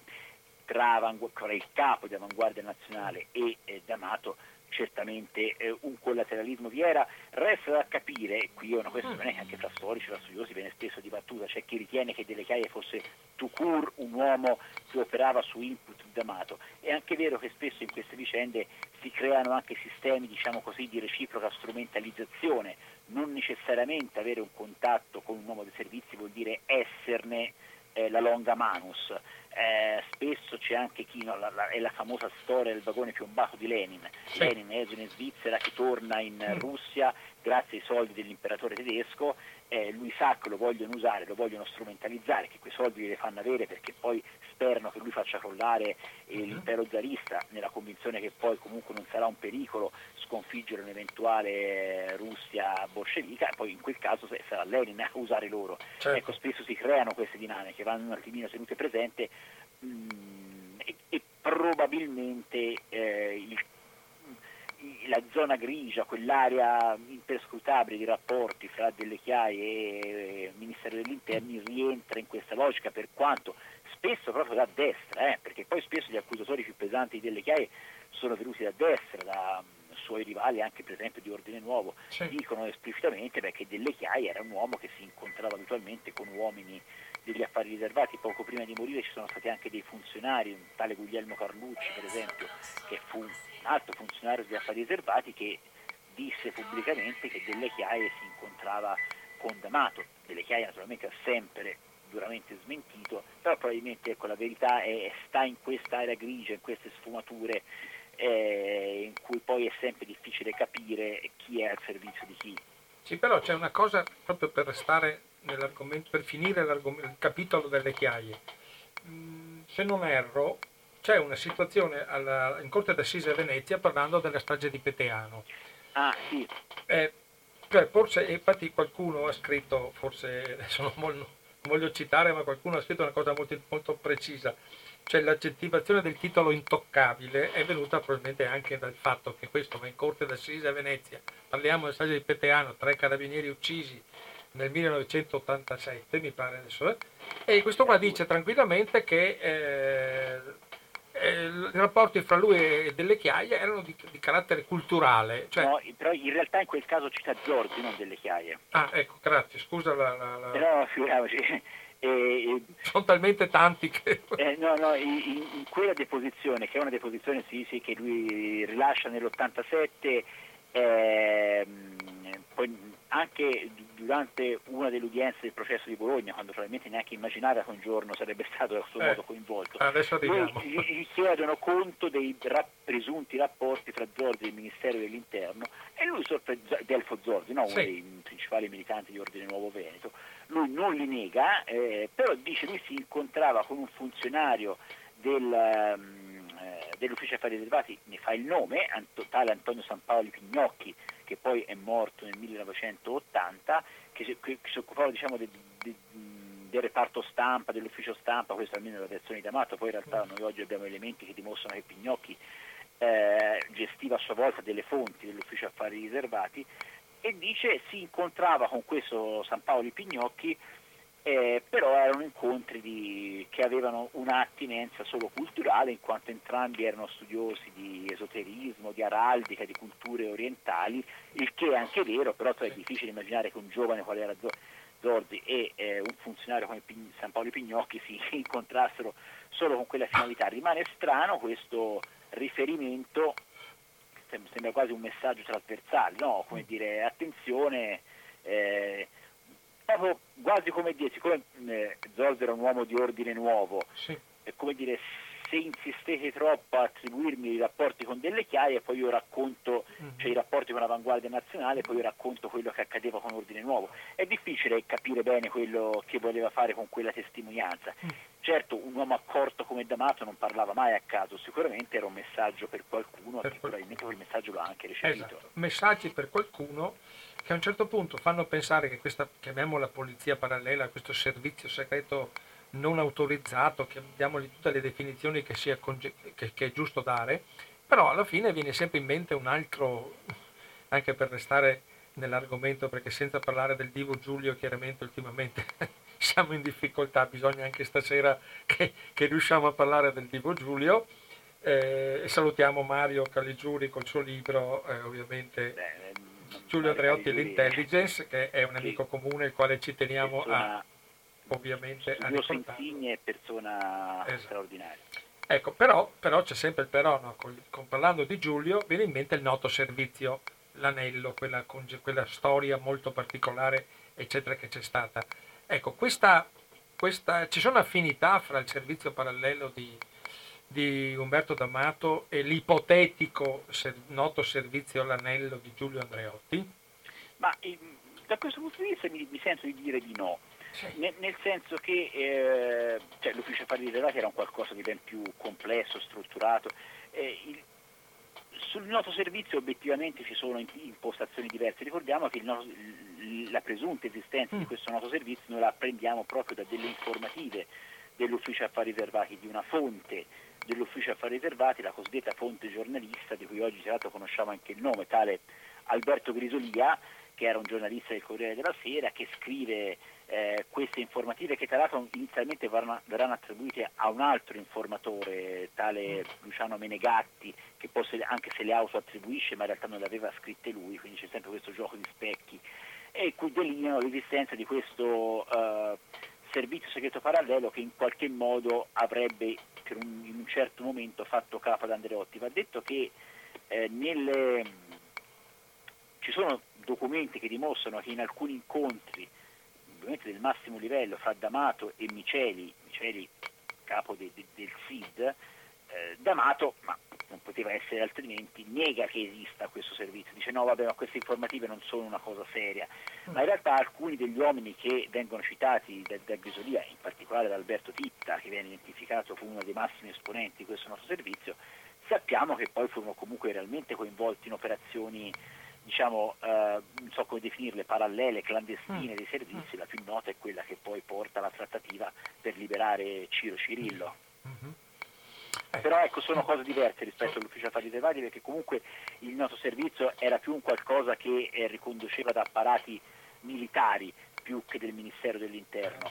tra il capo di Avanguardia Nazionale e eh, D'Amato certamente eh, un collateralismo vi era, resta da capire, qui è una questione mm. anche tra storici, tra studiosi viene spesso dibattuta, c'è chi ritiene che Delle Chiaie fosse tout court un uomo che operava su input d'amato, è anche vero che spesso in queste vicende si creano anche sistemi diciamo così, di reciproca strumentalizzazione, non necessariamente avere un contatto con un uomo dei servizi vuol dire esserne eh, la longa manus, eh, spesso c'è anche chi, no, la, la, è la famosa storia del vagone piombato di Lenin, sì. Lenin esule in Svizzera che torna in. Russia grazie ai soldi dell'imperatore tedesco, eh, lui sa che lo vogliono usare, lo vogliono strumentalizzare, che quei soldi li fanno avere perché poi sperano che lui faccia crollare eh, l'impero zarista nella convinzione che poi comunque non sarà un pericolo sconfiggere un'eventuale Russia bolscevica e poi in quel caso sarà Lenin a usare loro. Certo. Ecco, spesso si creano queste dinamiche, vanno un attimino tenute presente mh, mm, e, e, probabilmente eh, il la zona grigia, quell'area imperscrutabile di rapporti fra Delle Chiaie e Ministero degli Interni rientra in questa logica per quanto spesso proprio da destra, eh, perché poi spesso gli accusatori più pesanti di Delle Chiaie sono venuti da destra, da um, suoi rivali anche per esempio di Ordine Nuovo, sì. dicono esplicitamente beh, che Delle Chiaie era un uomo che si incontrava abitualmente con uomini degli affari riservati, poco prima di morire ci sono stati anche dei funzionari, un tale Guglielmo Carlucci per esempio, che fu alto funzionario degli affari riservati che disse pubblicamente che Delle Chiaie si incontrava con D'Amato, Delle Chiaie naturalmente ha sempre duramente smentito, però probabilmente ecco, la verità è, sta in questa area grigia, in queste sfumature eh, in cui poi è sempre difficile capire chi è al servizio di chi. Sì, però c'è una cosa proprio per restare nell'argomento, per finire il capitolo delle chiaie. Mm, se non erro, c'è una situazione alla, in Corte d'Assise a Venezia parlando della strage di Peteano. Ah, sì. Eh, cioè, forse, infatti qualcuno ha scritto, forse adesso non voglio, non voglio citare, ma qualcuno ha scritto una cosa molto, molto precisa cioè l'aggettivazione del titolo intoccabile è venuta probabilmente anche dal fatto che questo va in corte d'assise a Venezia. Parliamo del strage di Peteano, tre carabinieri uccisi nel 1987, mi pare adesso, eh? e questo qua dice tranquillamente che eh, eh, i rapporti fra lui e Delle Chiaie erano di, di carattere culturale. Cioè... No, però in realtà in quel caso cita Zorzi, non Delle Chiaie. Ah, ecco, grazie, scusa la... la, la... Però figuriamoci... E, Sono talmente tanti che... Eh, no, no, in, in, quella deposizione, che è una deposizione sì, sì, che lui rilascia nell'87, eh, poi anche durante una delle udienze del processo di Bologna, quando probabilmente neanche immaginava che un giorno sarebbe stato a suo eh, modo coinvolto, gli, gli chiedono conto dei rap, presunti rapporti tra Zorzi e il Ministero dell'Interno e lui Delfo Zorzi, no? uno sì. dei principali militanti di Ordine Nuovo Veneto, lui non li nega, eh, però dice lui si incontrava con un funzionario del, um, dell'ufficio affari riservati, ne fa il nome, tale Antonio San Paolo Pignocchi, che poi è morto nel 1980, che si, che si occupava diciamo, de, de, del reparto stampa, dell'ufficio stampa, questa almeno la versione di Amato, poi in realtà noi oggi abbiamo elementi che dimostrano che Pignocchi eh, gestiva a sua volta delle fonti dell'ufficio affari riservati e dice si incontrava con questo San Paolo Pignocchi eh, però erano incontri di, che avevano un'attinenza solo culturale in quanto entrambi erano studiosi di esoterismo, di araldica, di culture orientali, il che è anche vero, però è difficile immaginare che un giovane quale era Zorzi e eh, un funzionario come Pig- San Paolo Pignocchi si incontrassero solo con quella finalità. Rimane strano questo riferimento sembra quasi un messaggio trasversale, no? Come dire, attenzione, eh, proprio quasi come dire, siccome eh, Zorzi era un uomo di ordine nuovo, sì. è come dire, se insistete troppo a attribuirmi i rapporti con delle chiaie, poi io racconto, mm-hmm. cioè i rapporti con l'avanguardia nazionale, poi io racconto quello che accadeva con Ordine Nuovo. È difficile capire bene quello che voleva fare con quella testimonianza. Mm. Certo, un uomo accorto come D'Amato non parlava mai a caso, sicuramente era un messaggio per qualcuno, per probabilmente quel messaggio l'ha anche recepito. Esatto. Messaggi per qualcuno che a un certo punto fanno pensare che questa, chiamiamola polizia parallela, questo servizio segreto non autorizzato, che diamogli tutte le definizioni che, sia, che, che è giusto dare, però alla fine viene sempre in mente un altro, anche per restare nell'argomento, perché senza parlare del divo Giulio chiaramente ultimamente siamo in difficoltà, bisogna anche stasera che, che riusciamo a parlare del divo Giulio. Eh, salutiamo Mario Caligiuri col suo libro, eh, ovviamente Giulio Andreotti e l'Intelligence, che è un amico comune, il quale ci teniamo a ovviamente a ricordare. insigne e persona esatto. straordinaria. Ecco, però, però, c'è sempre il però, no? con, con, parlando di Giulio viene in mente il noto servizio, l'anello, quella, quella storia molto particolare, eccetera, che c'è stata. Ecco, questa, questa, ci sono affinità fra il servizio parallelo di, di Umberto D'Amato e l'ipotetico noto servizio all'anello di Giulio Andreotti? Ma eh, da questo punto di vista mi, mi sento di dire di no nel, nel, senso che eh, cioè, l'ufficio affari riservati era un qualcosa di ben più complesso, strutturato. Eh, il, sul noto servizio obiettivamente ci sono impostazioni diverse, ricordiamo che noto, la presunta esistenza mm. di questo noto servizio noi la apprendiamo proprio da delle informative dell'ufficio affari riservati, di una fonte dell'ufficio affari riservati, la cosiddetta fonte giornalista, di cui oggi tra l'altro conosciamo anche il nome, tale Alberto Grisolia, che era un giornalista del Corriere della Sera, che scrive eh, queste informative che tra l'altro inizialmente verranno, verranno, attribuite a un altro informatore, tale Luciano Menegatti, che poi anche se le autoattribuisce ma in realtà non le aveva scritte lui, quindi c'è sempre questo gioco di specchi, e cui delineano l'esistenza di questo eh, servizio segreto parallelo che in qualche modo avrebbe un, in un certo momento fatto capo ad Andreotti. Va detto che eh, nelle, ci sono documenti che dimostrano che in alcuni incontri ovviamente del massimo livello fra D'Amato e Miceli, Miceli capo de, de, del SID, eh, D'Amato, ma non poteva essere altrimenti, nega che esista questo servizio, dice no vabbè ma queste informative non sono una cosa seria, ma in realtà alcuni degli uomini che vengono citati da, da Grisolia, in particolare da Alberto Titta, che viene identificato come uno dei massimi esponenti di questo nostro servizio, sappiamo che poi furono comunque realmente coinvolti in operazioni diciamo, eh, non so come definirle, parallele, clandestine mm. dei servizi, mm. la più nota è quella che poi porta alla trattativa per liberare Ciro Cirillo. Mm-hmm. Eh. Però ecco, sono cose diverse rispetto all'ufficio affari riservati perché comunque il nostro servizio era più un qualcosa che eh, riconduceva da apparati militari più che del Ministero dell'Interno.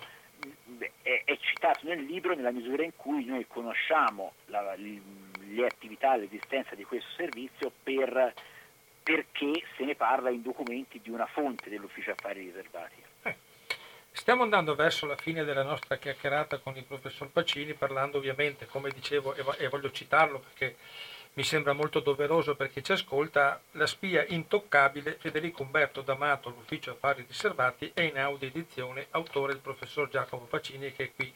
è, è, citato nel libro nella misura in cui noi conosciamo la, le attività, l'esistenza di questo servizio per, perché se ne parla in documenti di una fonte dell'ufficio affari riservati. Stiamo andando verso la fine della nostra chiacchierata con il professor Pacini, parlando ovviamente, come dicevo, e voglio citarlo perché mi sembra molto doveroso per chi ci ascolta, la spia intoccabile Federico Umberto D'Amato, l'ufficio affari riservati, è in audio edizione, autore il professor Giacomo Pacini che è qui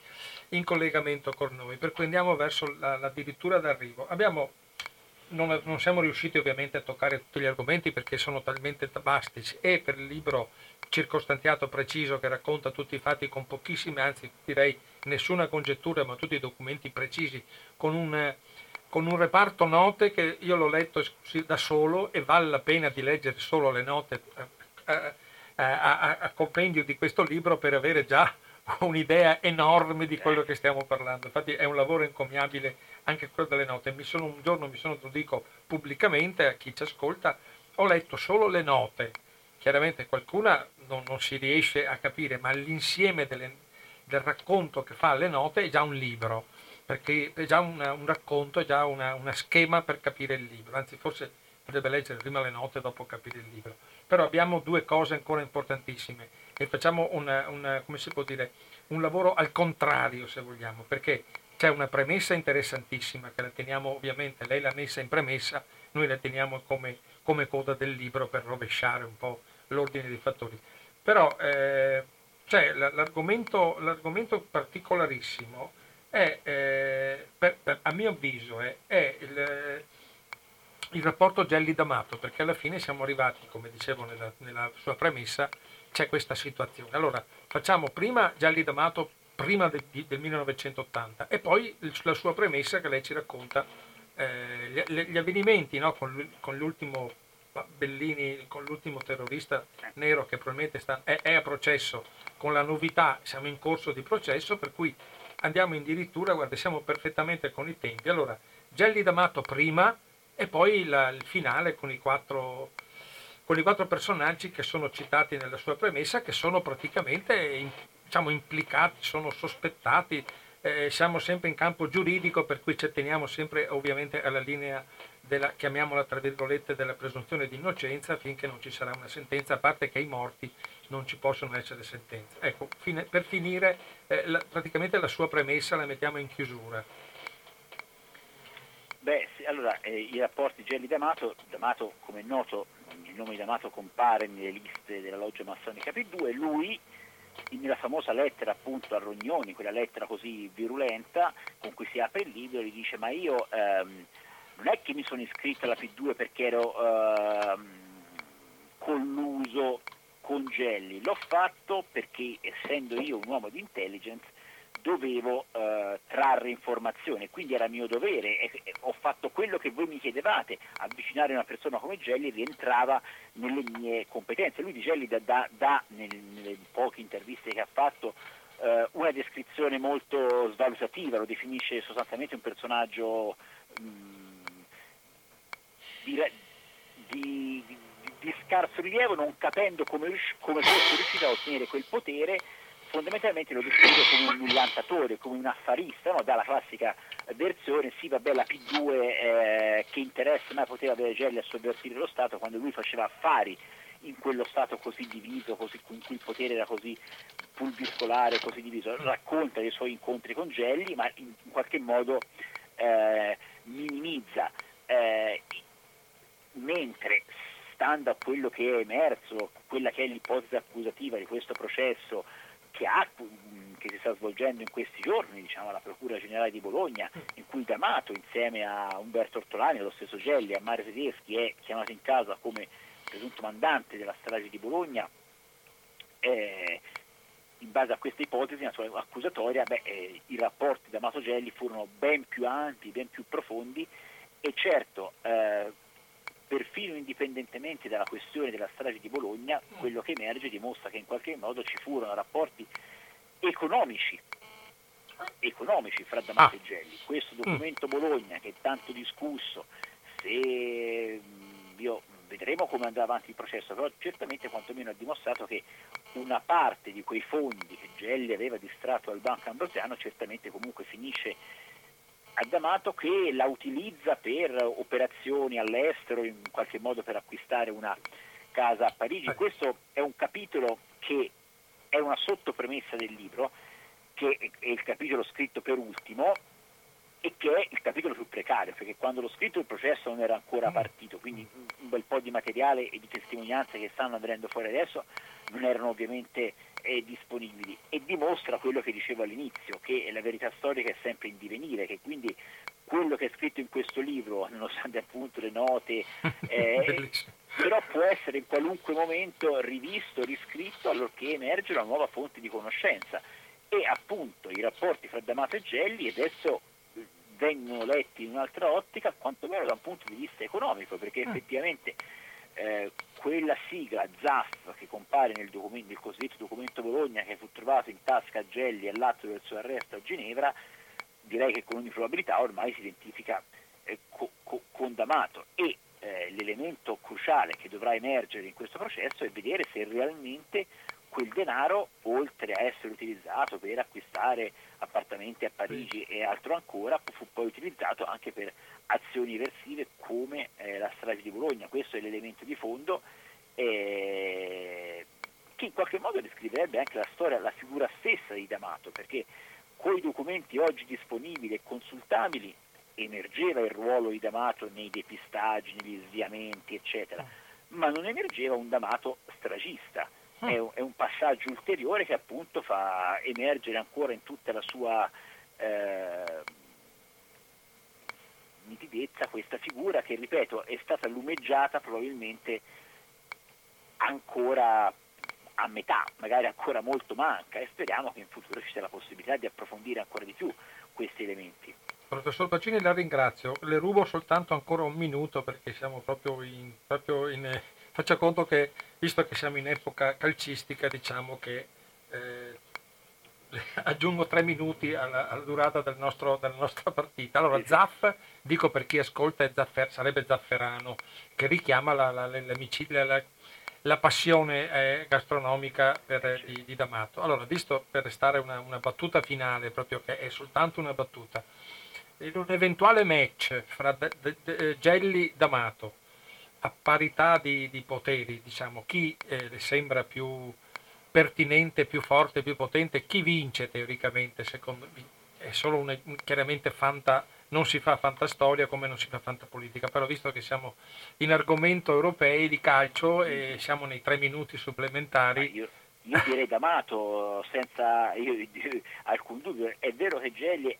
in collegamento con noi. Per cui andiamo verso la, l'addirittura d'arrivo. Abbiamo, non, non, siamo riusciti ovviamente a toccare tutti gli argomenti perché sono talmente bastici e per il libro circostanziato preciso che racconta tutti i fatti con pochissime, anzi direi nessuna congettura, ma tutti i documenti precisi, con un con un reparto note che io l'ho letto da solo e vale la pena di leggere solo le note a, a, a, a compendio di questo libro per avere già un'idea enorme di quello che stiamo parlando. Infatti è un lavoro encomiabile anche quello delle note. Mi sono, un giorno mi sono, lo dico pubblicamente a chi ci ascolta, ho letto solo le note. Chiaramente qualcuna non, non si riesce a capire, ma l'insieme delle, del racconto che fa le note è già un libro perché è già una, un racconto, è già una, una, schema per capire il libro, anzi forse potrebbe leggere prima le note e dopo capire il libro. Però abbiamo due cose ancora importantissime e facciamo una, una, dire, un lavoro al contrario se vogliamo, perché c'è una premessa interessantissima che la teniamo ovviamente, lei l'ha messa in premessa, noi la teniamo come, come coda del libro per rovesciare un po' l'ordine dei fattori. Però eh, cioè, l'argomento, l'argomento particolarissimo è, eh, per, a mio avviso, è, è il, il, rapporto Gelli D'Amato, perché alla fine siamo arrivati, come dicevo nella, nella sua premessa, c'è questa situazione. Allora, facciamo prima Gelli D'Amato, prima del, del 1980, e poi la sua premessa che lei ci racconta eh, gli, gli, avvenimenti no, con, con l'ultimo Bellini con l'ultimo terrorista nero che probabilmente sta, è, è, a processo, con la novità siamo in corso di processo, per cui andiamo addirittura, guarda, siamo perfettamente con i tempi. Allora, Gelli D'Amato prima e poi la, il finale con i, quattro, con i quattro personaggi che sono citati nella sua premessa, che sono praticamente diciamo, implicati, sono sospettati. Eh, siamo sempre in campo giuridico, per cui ci teniamo sempre ovviamente alla linea della, chiamiamola tra virgolette, della presunzione di innocenza finché non ci sarà una sentenza, a parte che i morti non ci possono essere sentenze. Ecco, fine, per finire, eh, la, praticamente la sua premessa la mettiamo in chiusura. Beh, sì, allora, eh, i rapporti Gelli D'Amato, come è noto, nome di D'Amato compare nelle liste della loggia massonica P2, lui nella famosa lettera appunto a Rognoni, quella lettera così virulenta con cui si apre il libro, gli dice ma io ehm, non è che mi sono iscritto alla P2 perché ero ehm, colluso con Gelli, l'ho fatto perché essendo io un uomo di intelligence dovevo eh, trarre informazioni, quindi era mio dovere e, e, ho fatto quello che voi mi chiedevate, avvicinare una persona come Gelli rientrava nelle mie competenze. Lui di Gelli dà, dà, dà nelle, nelle, poche interviste che ha fatto eh, una descrizione molto svalutativa, lo definisce sostanzialmente un personaggio mh, mm, di, di, di di scarso rilievo, non capendo come, come fosse riuscito a ottenere quel potere, fondamentalmente lo descrive come un millantatore, come un affarista, no? dalla classica versione, sì vabbè la P2 eh, che interessa, ma poteva avere Gelli a sovvertire lo Stato quando lui faceva affari in quello Stato così diviso, così, in cui il potere era così pulviscolare, così diviso, racconta dei suoi incontri con Gelli, ma in, in qualche modo eh, minimizza, eh, mentre stando a quello che è emerso, quella che è l'ipotesi accusativa di questo processo che, ha, che si sta svolgendo in questi giorni diciamo, alla Procura Generale di Bologna, in cui D'Amato insieme a Umberto Ortolani, allo stesso Gelli, a Mario Tedeschi è chiamato in casa come presunto mandante della strage di Bologna, eh, in base a questa ipotesi accusatoria beh, eh, i rapporti D'Amato Gelli furono ben più ampi, ben più profondi e certo eh, perfino indipendentemente dalla questione della strage di Bologna, quello che emerge dimostra che in qualche modo ci furono rapporti economici, economici fra D'Amato ah. e Gelli. Questo documento Bologna che è tanto discusso, se io vedremo come andrà avanti il processo, però certamente quantomeno ha dimostrato che una parte di quei fondi che Gelli aveva distratto al Banco Ambrosiano certamente comunque finisce D'Amato che la utilizza per operazioni all'estero, in qualche modo per acquistare una casa a Parigi. Questo è un capitolo che è una sottopremessa del libro, che è il capitolo scritto per ultimo, e che è il capitolo più precario, perché quando l'ho scritto il processo non era ancora mm. partito, quindi un bel po' di materiale e di testimonianze che stanno venendo fuori adesso non erano ovviamente eh, disponibili e dimostra quello che dicevo all'inizio, che la verità storica è sempre in divenire, che quindi quello che è scritto in questo libro, nonostante appunto le note, eh, però può essere in qualunque momento rivisto, riscritto, allorché emerge una nuova fonte di conoscenza. E appunto i rapporti fra D'Amato e Gelli adesso vengono letti in un'altra ottica, quantomeno da un punto di vista economico, perché mm. effettivamente eh, quella sigla ZAF che compare nel, documento, nel cosiddetto documento Bologna che fu trovato in tasca a Gelli all'atto del suo arresto a Ginevra, direi che con ogni probabilità ormai si identifica eh, co- co- con D'Amato e eh, l'elemento cruciale che dovrà emergere in questo processo è vedere se realmente quel denaro, oltre a essere utilizzato per acquistare appartamenti a Parigi e altro ancora, fu poi utilizzato anche per azioni eversive come eh, la strage di Bologna. Questo è l'elemento di fondo eh, che in qualche modo descriverebbe anche la storia, la figura stessa di D'Amato, perché con i documenti oggi disponibili e consultabili emergeva il ruolo di D'Amato nei depistaggi, negli sviamenti, eccetera, ma non emergeva un D'Amato stragista è un, è un, passaggio ulteriore che appunto fa emergere ancora in tutta la sua eh, nitidezza questa figura che, ripeto, è stata lumeggiata probabilmente ancora a metà, magari ancora molto manca e speriamo che in futuro ci sia la possibilità di approfondire ancora di più questi elementi. Professor Pacini la ringrazio, le rubo soltanto ancora un minuto perché siamo proprio in, proprio in faccia conto che, visto che siamo in epoca calcistica, diciamo che eh, aggiungo tre minuti alla, alla durata del nostro, della nostra partita. Allora, Zaff, dico per chi ascolta, zaffer, sarebbe Zafferano, che richiama la, la, la, la passione eh, gastronomica per, di, di, D'Amato. Allora, visto per restare una, una battuta finale, proprio che è soltanto una battuta, in un eventuale match fra de, Gelli D'Amato a parità di, di poteri, diciamo, chi eh, le sembra più pertinente, più forte, più potente, chi vince teoricamente, secondo me, è solo una, chiaramente fanta, non si fa fantastoria come non si fa fantapolitica, però visto che siamo in argomento europei di calcio e siamo nei tre minuti supplementari... Io direi D'Amato senza io, alcun dubbio, è vero che Gelli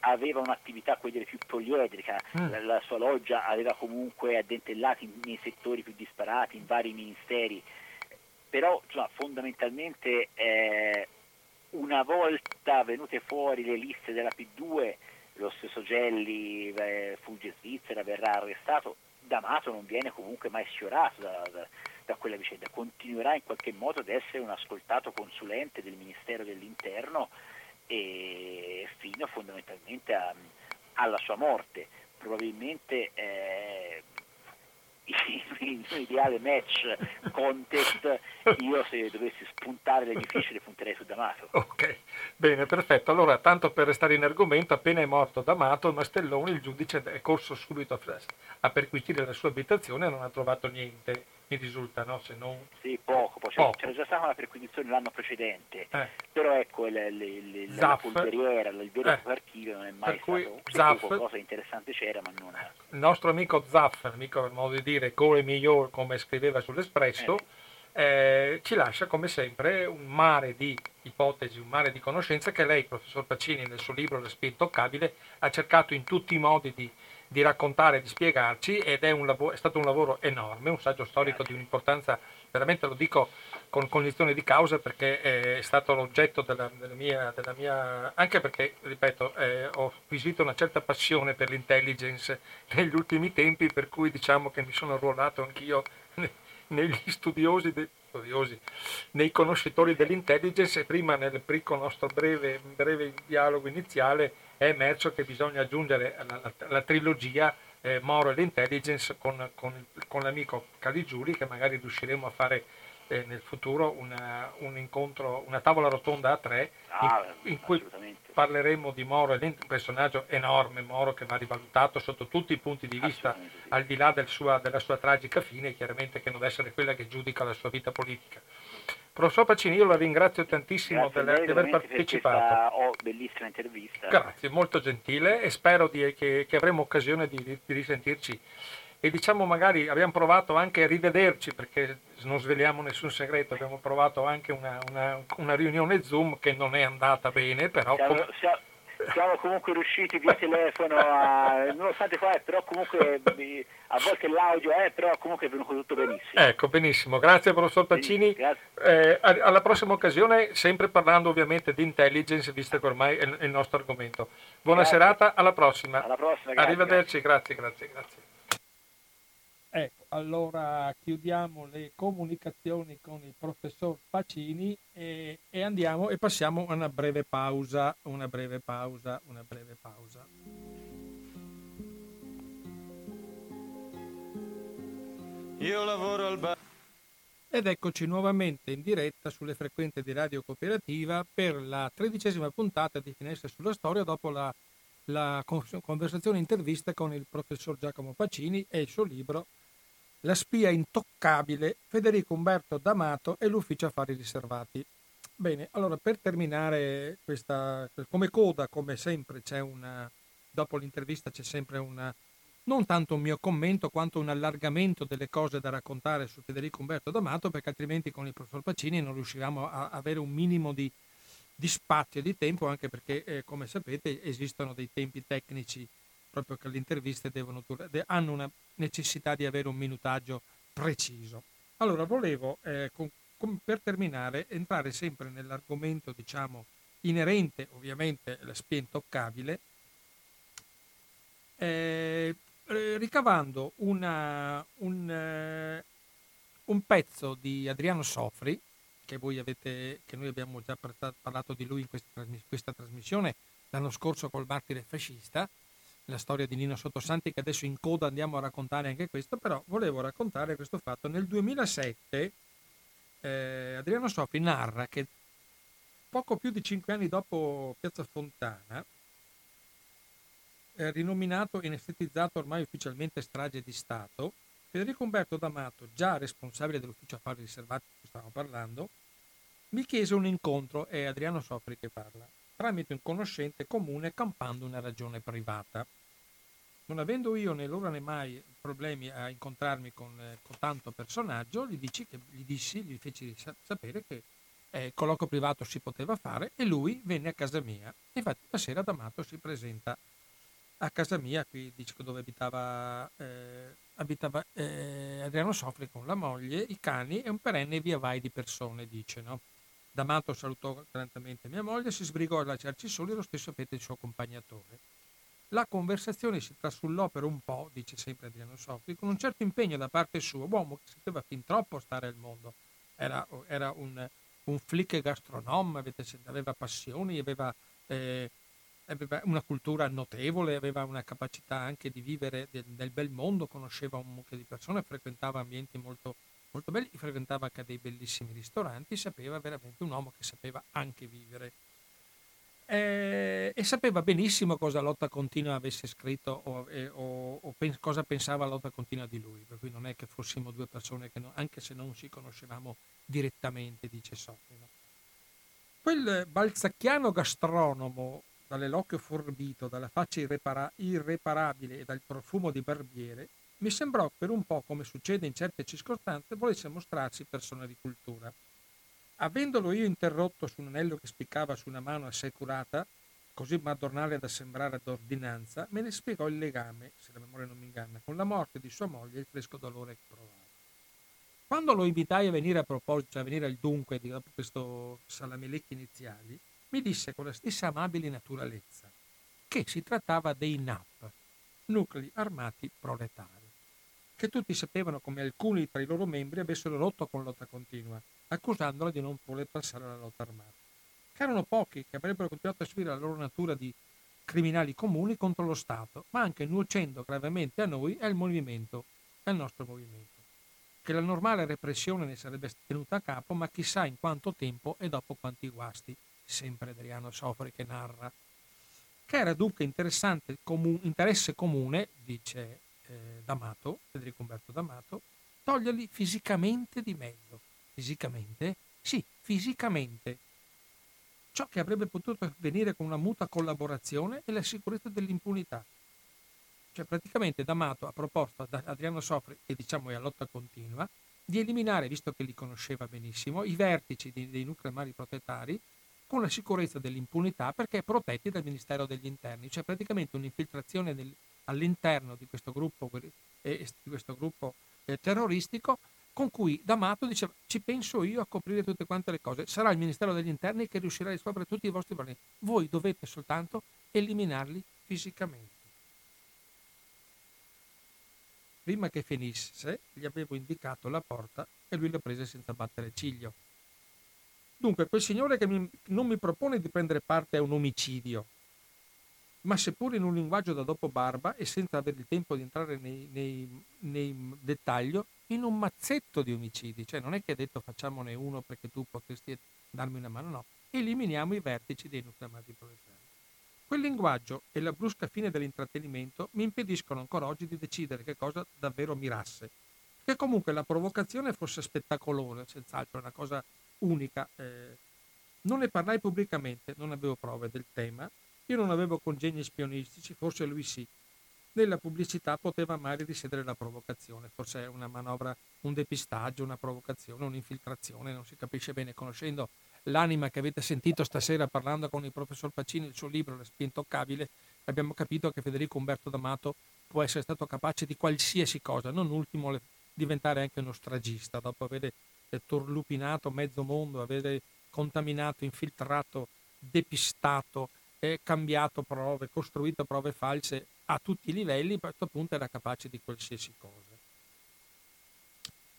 aveva un'attività quella più poliedrica, mm. la, la, sua loggia aveva comunque addentellati nei settori più disparati, in vari ministeri, però insomma, fondamentalmente eh, una volta venute fuori le liste della P2, lo stesso Gelli eh, fugge in Svizzera, verrà arrestato, D'Amato non viene comunque mai sfiorato da, da da quella vicenda, continuerà in qualche modo ad essere un ascoltato consulente del Ministero dell'Interno e fino fondamentalmente a, alla sua morte. Probabilmente eh, in un ideale match contest io se dovessi spuntare le le punterei su D'Amato. Ok bene perfetto. Allora tanto per restare in argomento appena è morto D'Amato Mastelloni il giudice è corso subito a, a perquisire la sua abitazione e non ha trovato niente mi risulta, no? Se non... Sì, poco, poco. c'era già stata una perquisizione l'anno precedente, eh. però ecco il, il, il, la polveriera, il vero eh. archivio non è mai per stato, Zaff, qualcosa di interessante c'era, ma non è... Il nostro amico Zaff, amico per modo di dire, Gore Miglior, come scriveva sull'Espresso, eh. eh. ci lascia come sempre un mare di ipotesi, un mare di conoscenze che lei, professor Pacini, nel suo libro Respiro intoccabile, ha cercato in tutti i modi di di raccontare, di spiegarci ed è, lavoro, è, stato un lavoro enorme, un saggio storico di un'importanza, veramente lo dico con cognizione di causa perché è stato l'oggetto della, della, mia, della mia, anche perché, ripeto, eh, ho acquisito una certa passione per l'intelligence negli ultimi tempi, per cui diciamo che mi sono arruolato anch'io negli studiosi, de, studiosi nei conoscitori dell'intelligence e prima nel nostro breve, breve dialogo iniziale è emerso che bisogna aggiungere alla, alla trilogia eh, Moro e l'intelligence con, con, con l'amico Caligiuri che magari riusciremo a fare eh, nel futuro una, un incontro, una tavola rotonda a tre Ah, in, in cui parleremo di Moro, un personaggio enorme, Moro che va rivalutato sotto tutti i punti di vista, sì. al di là del sua- della sua tragica fine, chiaramente che non deve essere quella che giudica la sua vita politica. Professor Pacini, io la ringrazio tantissimo Grazie delle- lei di aver per partecipato. questa oh, bellissima intervista. Grazie, molto gentile e spero di- che, che avremo occasione di, di- di risentirci. E diciamo magari abbiamo provato anche a rivederci perché non sveliamo nessun segreto, abbiamo provato anche una, una- una riunione Zoom che non è andata bene, però Siamo, com- sia- siamo comunque riusciti via telefono a, nonostante qua, però comunque a volte l'audio è, però comunque è venuto tutto benissimo. ecco benissimo, grazie professor Pacini. Eh, alla prossima occasione, sempre parlando ovviamente di intelligence, visto che ormai è il, è il nostro argomento. Buona Grazie. serata, alla prossima. Alla prossima, grazie. Arrivederci, grazie, grazie, grazie. Ecco, allora chiudiamo le comunicazioni con il professor Pacini e, e andiamo e passiamo a una breve pausa, una breve pausa, una breve pausa. Io lavoro al bar. Ed eccoci nuovamente in diretta sulle frequenze di Radio Cooperativa per la tredicesima puntata di Finestre sulla Storia dopo la, la con- conversazione intervista con il professor Giacomo Pacini e il suo libro La spia intoccabile Federico Umberto D'Amato e l'ufficio affari riservati. Bene, allora per terminare questa, come coda, come sempre, c'è una, dopo l'intervista c'è sempre una, non tanto un mio commento quanto un allargamento delle cose da raccontare su Federico Umberto D'Amato, perché altrimenti con il professor Pacini non riuscivamo a avere un minimo di, di spazio e di tempo, anche perché, eh, come sapete, esistono dei tempi tecnici proprio che le interviste devono dura- de- hanno una necessità di avere un minutaggio preciso. Allora, volevo, eh, con- con- per terminare, entrare sempre nell'argomento, diciamo, inerente ovviamente alla spia intoccabile, eh, ricavando una- un, eh, un pezzo di Adriano Sofri, che, avete, che noi abbiamo già parla- parlato di lui in questa, questa trasmissione l'anno scorso col martire fascista, la storia di Nino Sottosanti che adesso in coda andiamo a raccontare anche questo, però volevo raccontare questo fatto. Nel 2007 eh, Adriano Sofri narra che poco più di cinque anni dopo Piazza Fontana, eh, rinominato e estetizzato ormai ufficialmente strage di Stato, Federico Umberto D'Amato, già responsabile dell'ufficio affari riservati di cui stavamo parlando, mi chiese un incontro, è Adriano Sofri che parla, tramite un conoscente comune campando una ragione privata. Non avendo io né l'ora né mai problemi a incontrarmi con, eh, con tanto personaggio, gli, dici che, gli dissi, gli feci sa- sapere che eh, colloquio privato si poteva fare e lui venne a casa mia. Infatti la sera D'Amato si presenta a casa mia, qui dice dove abitava, eh, abitava eh, Adriano Sofri con la moglie, i cani e un perenne via vai di persone, dice, no? D'Amato salutò galantemente mia moglie e si sbrigò a lasciarci soli lo stesso fette il suo accompagnatore. La conversazione si trasullò per un po', dice sempre Adriano Sofri, con un certo impegno da parte sua, uomo che sapeva fin troppo stare al mondo. Era, era un, un flick sen- aveva passioni, aveva, eh, aveva una cultura notevole, aveva una capacità anche di vivere del bel mondo, conosceva un mucchio di persone, frequentava ambienti molto, molto belli, frequentava anche dei bellissimi ristoranti, sapeva veramente un uomo che sapeva anche vivere. Eh, e sapeva benissimo cosa Lotta Continua avesse scritto o, e- o- o pen- cosa pensava Lotta Continua di lui, per cui non è che fossimo due persone che, no- anche se non ci conoscevamo direttamente, dice Sofri. no? Quel balzacchiano gastronomo, dall'elocchio forbito, dalla faccia irrepara- irreparabile e dal profumo di barbiere, mi sembrò per un po', come succede in certe circostanze, volesse mostrarsi persona di cultura. Avendolo io interrotto su un anello che spiccava su una mano assai curata, così madornale da sembrare ad ordinanza, me ne spiegò il legame, se la memoria non mi inganna, con la morte di sua moglie e il fresco dolore che provava. Quando lo invitai a venire a proposito, cioè a venire al dunque di questo salamelecchi iniziali, mi disse con la stessa amabile naturalezza che si trattava dei NAP, nuclei armati proletari, che tutti sapevano come alcuni tra i loro membri avessero rotto con lotta continua, accusandola di non voler passare alla lotta armata. Che erano pochi che avrebbero continuato a seguire la loro natura di criminali comuni contro lo Stato, ma anche nuocendo gravemente a noi e al movimento, al nostro movimento. Che la normale repressione ne sarebbe tenuta a capo, ma chissà in quanto tempo e dopo quanti guasti, sempre Adriano Sofri che narra. Che era dunque interessante, comu- interesse comune, dice eh, D'Amato, Federico Umberto D'Amato, toglierli fisicamente di mezzo. Fisicamente? Sì, fisicamente ciò che avrebbe potuto avvenire con una muta collaborazione e la sicurezza dell'impunità. Cioè praticamente D'Amato ha proposto ad Adriano Sofri, che diciamo è a lotta continua, di eliminare, visto che li conosceva benissimo, i vertici dei, dei nuclei armati protetari con la sicurezza dell'impunità perché protetti dal Ministero degli Interni, cioè praticamente un'infiltrazione nel, all'interno di questo gruppo, di questo gruppo eh, terroristico con cui D'Amato diceva ci penso io a coprire tutte quante le cose, sarà il Ministero degli Interni che riuscirà a risolvere tutti i vostri problemi, voi dovete soltanto eliminarli fisicamente. Prima che finisse gli avevo indicato la porta e lui l'ha presa senza battere ciglio. Dunque, quel signore che mi, non mi propone di prendere parte a un omicidio, ma seppur in un linguaggio da dopo barba e senza avere il tempo di entrare nei, nei, nei dettagli, in un mazzetto di omicidi, cioè non è che ha detto facciamone uno perché tu potresti darmi una mano, no, eliminiamo i vertici dei nucleamati proletari. Quel linguaggio e la brusca fine dell'intrattenimento mi impediscono ancora oggi di decidere che cosa davvero mirasse. Che comunque la provocazione fosse spettacolosa, senz'altro, una cosa unica. Eh. Non ne parlai pubblicamente, non avevo prove del tema. Io non avevo congegni spionistici, forse lui sì, nella pubblicità poteva mai risiedere la provocazione, forse è una manovra, un depistaggio, una provocazione, un'infiltrazione, non si capisce bene. Conoscendo l'anima che avete sentito stasera parlando con il professor Pacini, il suo libro La spia intoccabile, abbiamo capito che Federico Umberto D'Amato può essere stato capace di qualsiasi cosa, non ultimo diventare anche uno stragista, dopo aver eh, torlupinato mezzo mondo, aver contaminato, infiltrato, depistato, eh, cambiato prove, costruito prove false a tutti i livelli, a questo punto era capace di qualsiasi cosa.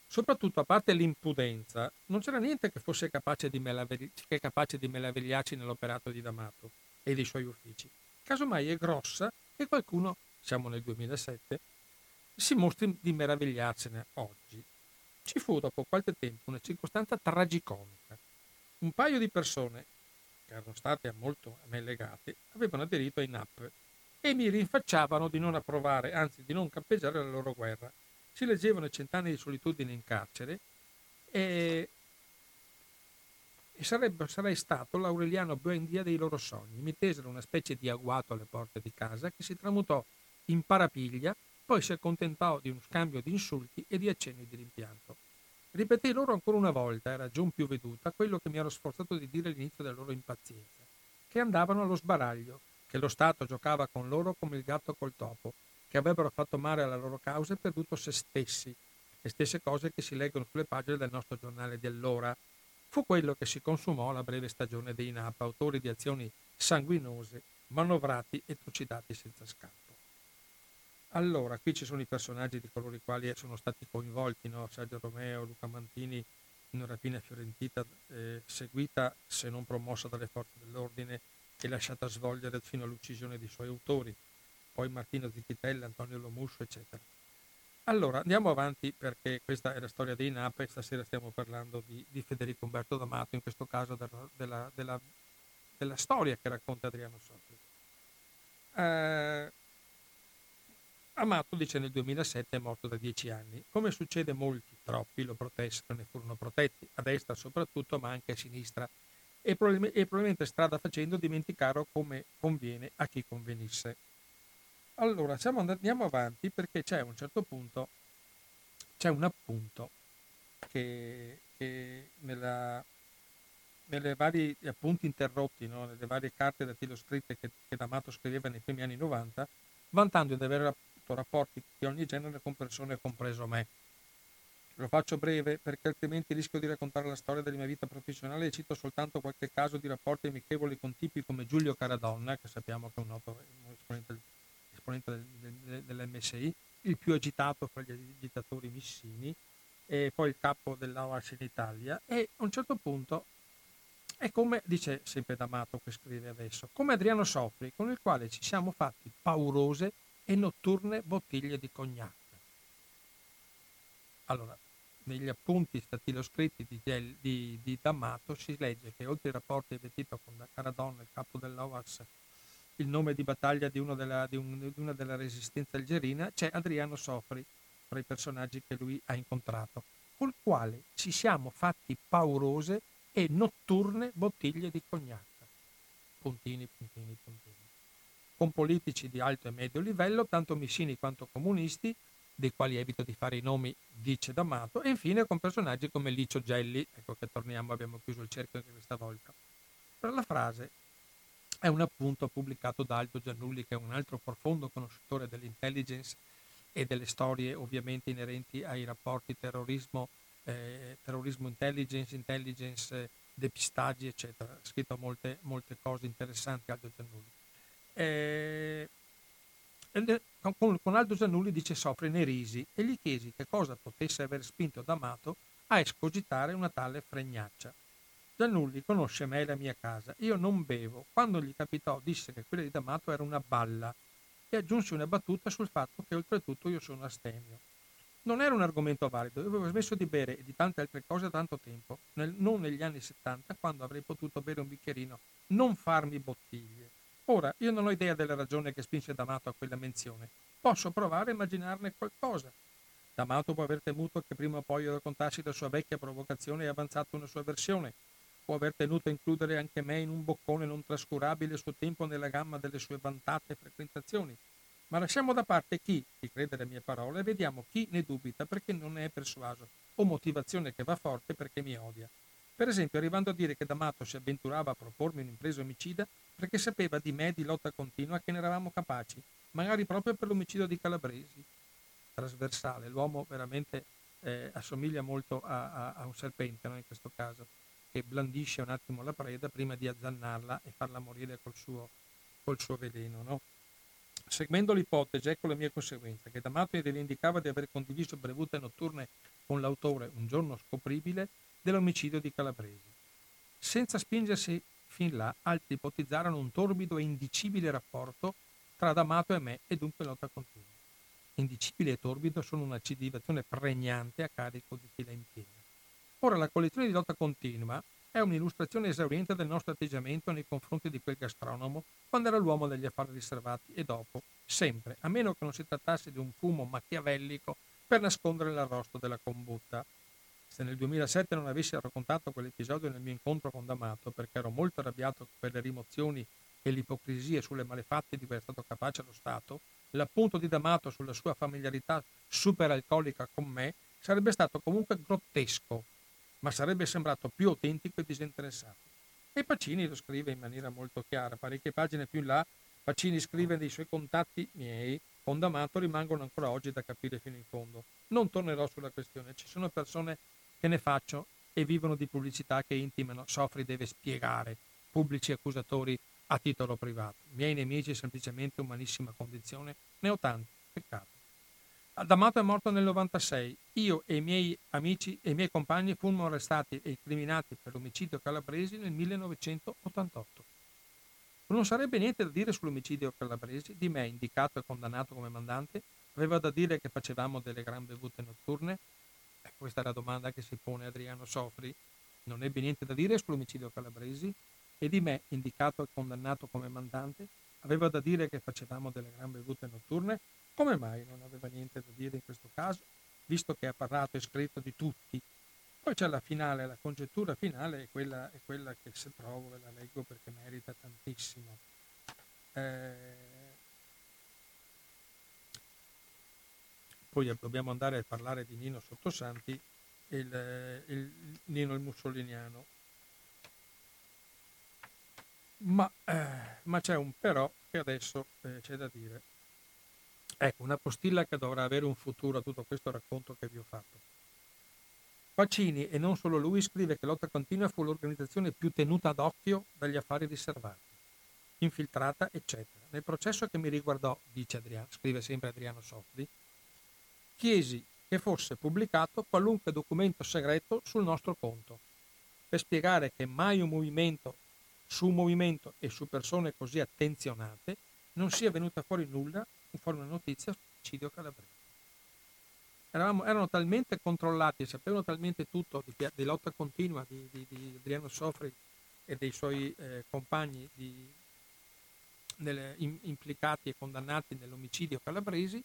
Soprattutto, a parte l'impudenza, non c'era niente che fosse capace di, meravigli- capace di meravigliarci nell'operato di D'Amato e dei suoi uffici. Casomai è grossa che qualcuno, siamo nel 2007, si mostri di meravigliarsene oggi. Ci fu dopo qualche tempo una circostanza tragicomica. Un paio di persone, che erano state molto a me legate, avevano aderito ai NAP, e mi rinfacciavano di non approvare, anzi di non campeggiare la loro guerra. Si leggevano cent'anni di solitudine in carcere e, e sarebbe, sarei stato l'Aureliano Buendia dei loro sogni. Mi tesero una specie di agguato alle porte di casa che si tramutò in parapiglia, poi si accontentò di uno scambio di insulti e di accenni di rimpianto. Ripetei loro ancora una volta, era già un più veduta, quello che mi ero sforzato di dire all'inizio della loro impazienza, che andavano allo sbaraglio, che lo Stato giocava con loro come il gatto col topo, che avrebbero fatto male alla loro causa e perduto se stessi, le stesse cose che si leggono sulle pagine del nostro giornale di allora. Fu quello che si consumò la breve stagione dei NAP, autori di azioni sanguinose, manovrati e trucidati senza scampo. Allora, qui ci sono i personaggi di coloro i quali sono stati coinvolti, no? Sergio Romeo, Luca Mantini, in una rapina fiorentina eh, seguita, se non promossa dalle forze dell'ordine, e lasciata svolgere fino all'uccisione dei suoi autori, poi Martino Zittitella, Antonio Lomuscio, eccetera. Allora, andiamo avanti perché questa è la storia dei NAP e stasera stiamo parlando di, di Federico Umberto D'Amato, in questo caso della, della, della, della storia che racconta Adriano Sofri. Eh, Amato, dice nel 2007, è morto da dieci anni. Come succede molti, troppi lo protessero, ne furono protetti, a destra soprattutto, ma anche a sinistra e, probabilmente, e probabilmente strada facendo dimenticare come conviene a chi convenisse. Allora, siamo, andiamo avanti perché c'è un certo punto, c'è un appunto che, che nella, nelle varie appunti interrotti, no? nelle varie carte da tiro scritte che, che D'Amato scriveva nei primi anni 90, vantando di aver avuto rapporti di ogni genere con persone, compreso me. Lo faccio breve perché altrimenti rischio di raccontare la storia della mia vita professionale e cito soltanto qualche caso di rapporti amichevoli con tipi come Giulio Caradonna, che sappiamo che è un noto esponente, esponente del, del, dell'MSI, il più agitato fra gli agitatori missini, e poi il capo dell'AOAS in Italia, e a un certo punto È come, dice sempre D'Amato che scrive adesso, come Adriano Sofri, con il quale ci siamo fatti paurose e notturne bottiglie di cognac. Allora, negli appunti scritti di, di, di D'Amato si legge che oltre ai rapporti tipo con Caradonna, il capo dell'OAS, il nome di battaglia di, della, di, un, di una della resistenza algerina, c'è Adriano Sofri tra i personaggi che lui ha incontrato, col quale ci siamo fatti paurose e notturne bottiglie di cognac. Puntini, puntini, puntini. Con politici di alto e medio livello, tanto missini quanto comunisti, dei quali evito di fare i nomi, dice D'Amato, e infine con personaggi come Licio Gelli, ecco che torniamo, abbiamo chiuso il cerchio anche questa volta. Per la frase è un appunto pubblicato da Aldo Giannulli, che è un altro profondo conoscitore dell'intelligence e delle storie ovviamente inerenti ai rapporti terrorismo, eh, terrorismo intelligence, intelligence, depistaggi, eccetera. Ha scritto molte, molte cose interessanti Aldo Giannulli. Eh, con, con Aldo Giannulli dice soffre nei risi e gli chiesi che cosa potesse aver spinto D'Amato a escogitare una tale fregnaccia. Giannulli conosce me e la mia casa. Io non bevo. Quando gli capitò disse che quella di D'Amato era una balla e aggiunse una battuta sul fatto che oltretutto io sono astemio. Non era un argomento valido, io avevo smesso di bere e di tante altre cose da tanto tempo, nel, non negli anni 70 quando avrei potuto bere un bicchierino, non farmi bottiglie. Ora, io non ho idea della ragione che spinse D'Amato a quella menzione. Posso provare a immaginarne qualcosa. D'Amato può aver temuto che prima o poi raccontassi la sua vecchia provocazione e avanzato una sua versione. Può aver tenuto a includere anche me in un boccone non trascurabile suo tempo nella gamma delle sue vantate frequentazioni. Ma lasciamo da parte chi, chi crede alle mie parole, e vediamo chi ne dubita perché non ne è persuaso, o motivazione che va forte perché mi odia. Per esempio, arrivando a dire che D'Amato si avventurava a propormi un'impresa omicida perché sapeva di me di lotta continua che ne eravamo capaci, magari proprio per l'omicidio di Calabresi. Trasversale, l'uomo veramente eh, assomiglia molto a, a, a un serpente no? in questo caso, che blandisce un attimo la preda prima di azzannarla e farla morire col suo, col suo veleno. No? Seguendo l'ipotesi, ecco la mia conseguenza, che D'Amato rivendicava di aver condiviso brevute notturne con l'autore un giorno scopribile dell'omicidio di Calabresi. Senza spingersi fin là, altri ipotizzarono un torbido e indicibile rapporto tra D'Amato e me e dunque lotta continua. Indicibile e torbido sono una civilizazione pregnante a carico di chi la impiega. Ora, la collezione di lotta continua è un'illustrazione esauriente del nostro atteggiamento nei confronti di quel gastronomo quando era l'uomo degli affari riservati e dopo, sempre, a meno che non si trattasse di un fumo machiavellico per nascondere l'arrosto della combutta. Se nel 2007 non avessi raccontato quell'episodio nel mio incontro con D'Amato, perché ero molto arrabbiato per le rimozioni e l'ipocrisia sulle malefatte di cui è stato capace lo Stato, l'appunto di D'Amato sulla sua familiarità superalcolica con me sarebbe stato comunque grottesco, ma sarebbe sembrato più autentico e disinteressato. E Pacini lo scrive in maniera molto chiara. Parecchie pagine più in là, Pacini scrive dei suoi contatti miei con D'Amato rimangono ancora oggi da capire fino in fondo. Non tornerò sulla questione, ci sono persone che ne faccio e vivono di pubblicità che intimano, Sofri deve spiegare, pubblici accusatori a titolo privato. Miei nemici semplicemente umanissima condizione, ne ho tanti, peccato. D'Amato è morto nel 96, io e i miei amici e i miei compagni fummo arrestati e incriminati per l'omicidio calabresi nel 1988. Non sarebbe niente da dire sull'omicidio calabresi, di me indicato e condannato come mandante, aveva da dire che facevamo delle gran bevute notturne, questa è la domanda che si pone Adriano Sofri. Non ebbe niente da dire sull'omicidio Calabresi e di me, indicato e condannato come mandante, aveva da dire che facevamo delle gran bevute notturne? Come mai non aveva niente da dire in questo caso, visto che ha parlato e scritto di tutti? Poi c'è la finale, la congettura finale è quella, è quella che se trovo ve la leggo perché merita tantissimo. Eh, poi dobbiamo andare a parlare di Nino Sottosanti, il, il Nino il Mussoliniano. Ma, eh, ma, c'è un però che adesso eh, c'è da dire. Ecco, una postilla che dovrà avere un futuro a tutto questo racconto che vi ho fatto. Pacini, e non solo lui, scrive che Lotta Continua fu l'organizzazione più tenuta d'occhio dagli affari riservati, infiltrata, eccetera. Nel processo che mi riguardò, dice Adriano, scrive sempre Adriano Sofri, chiesi che fosse pubblicato qualunque documento segreto sul nostro conto. per spiegare che mai un movimento su un movimento e su persone così attenzionate non sia venuta fuori nulla, fuori una notizia sull'omicidio calabrese. Eravamo, erano talmente controllati, sapevano talmente tutto di, di lotta continua di, di, di, Adriano Sofri e dei suoi eh, compagni nelle, in, implicati e condannati nell'omicidio calabresi,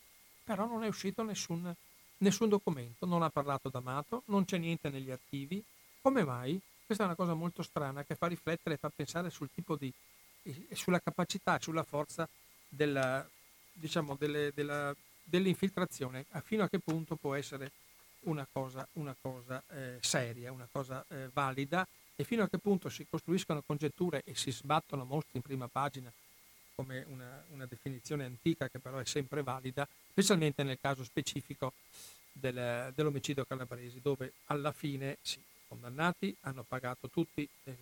però non è uscito nessun, nessun documento, non ha parlato D'Amato, non c'è niente negli archivi. Come mai? Questa è una cosa molto strana che fa riflettere e fa pensare sul tipo di, sulla capacità sulla forza della, diciamo, delle, della, dell'infiltrazione, fino a che punto può essere una cosa, una cosa eh, seria, una cosa eh, valida e fino a che punto si costruiscono congetture e si sbattono mostri in prima pagina come una, una definizione antica che però è sempre valida, specialmente nel caso specifico del, dell'omicidio calabresi, dove alla fine sì, condannati, hanno pagato tutti, eh,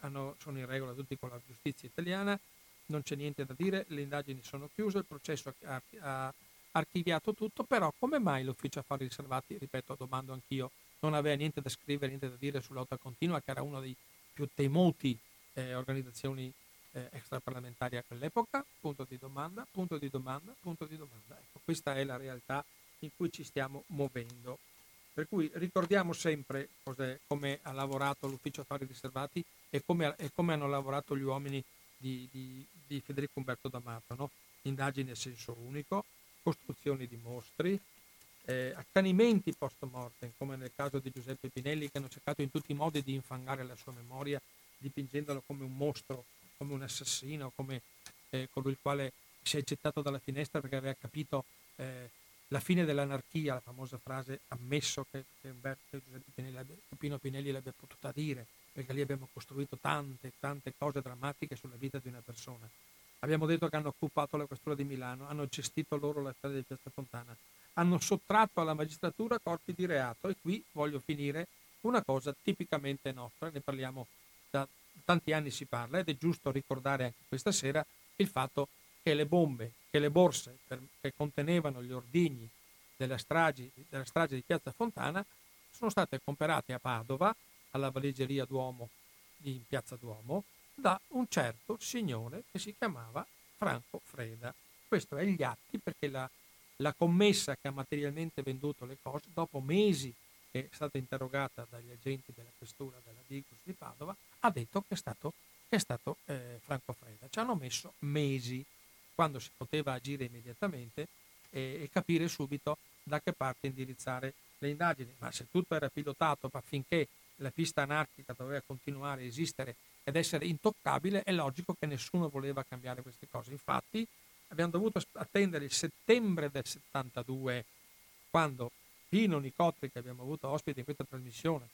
hanno, sono in regola tutti con la giustizia italiana, non c'è niente da dire, le indagini sono chiuse, il processo ha, ha archiviato tutto, però come mai l'ufficio affari riservati, ripeto, domando anch'io, non aveva niente da scrivere, niente da dire sull'auto continua, che era una dei più temuti eh, organizzazioni eh, extraparlamentari a quell'epoca? Punto di domanda, punto di domanda, punto di domanda. Ecco, questa è la realtà in cui ci stiamo muovendo. Per cui ricordiamo sempre come ha lavorato l'ufficio affari riservati e come, e come hanno lavorato gli uomini di, di, di Federico Umberto D'Amato. No? Indagini a senso unico, costruzioni di mostri, eh, accanimenti post mortem, come nel caso di Giuseppe Pinelli, che hanno cercato in tutti i modi di infangare la sua memoria, dipingendolo come un mostro, come un assassino, come eh, colui il quale si è gettato dalla finestra perché aveva capito eh, la fine dell'anarchia, la famosa frase ammesso che, che Umberto Pino Pinelli l'abbia potuta dire, perché lì abbiamo costruito tante, tante cose drammatiche sulla vita di una persona. Abbiamo detto che hanno occupato la questura di Milano, hanno gestito loro la strada di Piazza Fontana, hanno sottratto alla magistratura corpi di reato e qui voglio finire una cosa tipicamente nostra, ne parliamo da tanti anni si parla ed è giusto ricordare anche questa sera il fatto che le bombe, che le borse per, che contenevano gli ordigni della strage, della strage di Piazza Fontana sono state comprate a Padova, alla valigeria Duomo in Piazza Duomo, da un certo signore che si chiamava Franco Freda. Questo è gli atti perché la, la commessa che ha materialmente venduto le cose, dopo mesi che è stata interrogata dagli agenti della questura della Digos di Padova, ha detto che è stato, che è stato eh, Franco Freda. Ci hanno messo mesi quando si poteva agire immediatamente e, e capire subito da che parte indirizzare le indagini. Ma se tutto era pilotato affinché la pista anarchica doveva continuare a esistere ed essere intoccabile, è logico che nessuno voleva cambiare queste cose. Infatti abbiamo dovuto attendere il settembre del 72, quando Pino Nicotri, che abbiamo avuto ospite in questa trasmissione,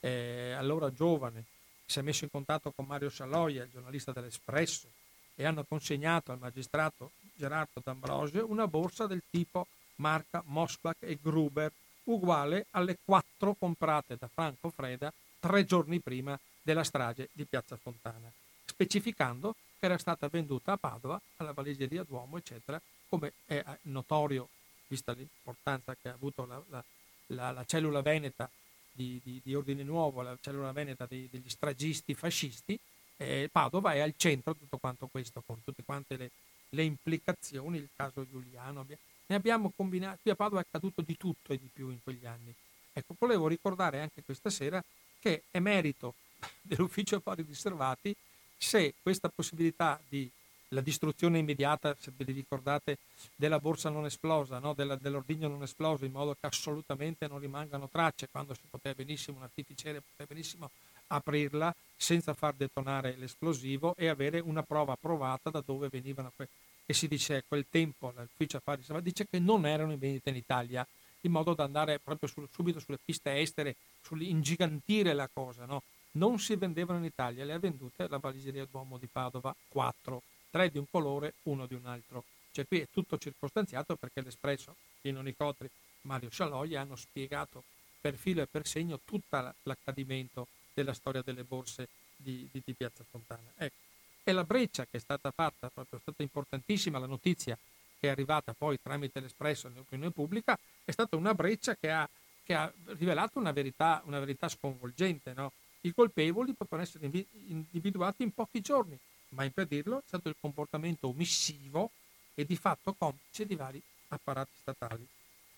eh, allora giovane, si è messo in contatto con Mario Saloia, il giornalista dell'Espresso, e hanno consegnato al magistrato Gerardo D'Ambrosio una borsa del tipo marca Mosbach e Gruber, uguale alle quattro comprate da Franco Freda tre giorni prima della strage di Piazza Fontana, specificando che era stata venduta a Padova, alla valigeria Duomo, eccetera, come è notorio, vista l'importanza che ha avuto la, la, la, la cellula veneta di, di, di, Ordine Nuovo, la cellula veneta di, degli stragisti fascisti, eh, Padova è al centro di tutto quanto questo, con tutte quante le, le implicazioni, il caso Giuliano. Ne abbiamo combinato, qui a Padova è accaduto di tutto e di più in quegli anni. Ecco, volevo ricordare anche questa sera che è merito dell'ufficio affari riservati se questa possibilità di la distruzione immediata, se vi ricordate, della borsa non esplosa, no? Della, dell'ordigno non esploso, in modo che assolutamente non rimangano tracce, quando si poteva benissimo, un artificiere poteva benissimo aprirla senza far detonare l'esplosivo e avere una prova provata da dove venivano que- e si dice a quel tempo l'ufficio affari dice che non erano in vendita in Italia in modo da andare proprio sul, subito sulle piste estere ingigantire la cosa no? non si vendevano in Italia le ha vendute la valigeria Duomo di Padova 4 tre di un colore uno di un altro cioè qui è tutto circostanziato perché l'Espresso Pino Nicotri Mario Scialoia hanno spiegato per filo e per segno tutto l'accadimento della storia delle borse di, di, di Piazza Fontana. Ecco. E la breccia che è stata fatta, proprio è stata importantissima la notizia che è arrivata poi tramite l'Espresso nell'opinione pubblica, è stata una breccia che ha, che ha rivelato una verità, una verità sconvolgente. No? I colpevoli potevano essere individuati in pochi giorni, ma impedirlo è stato il comportamento omissivo e di fatto complice di vari apparati statali.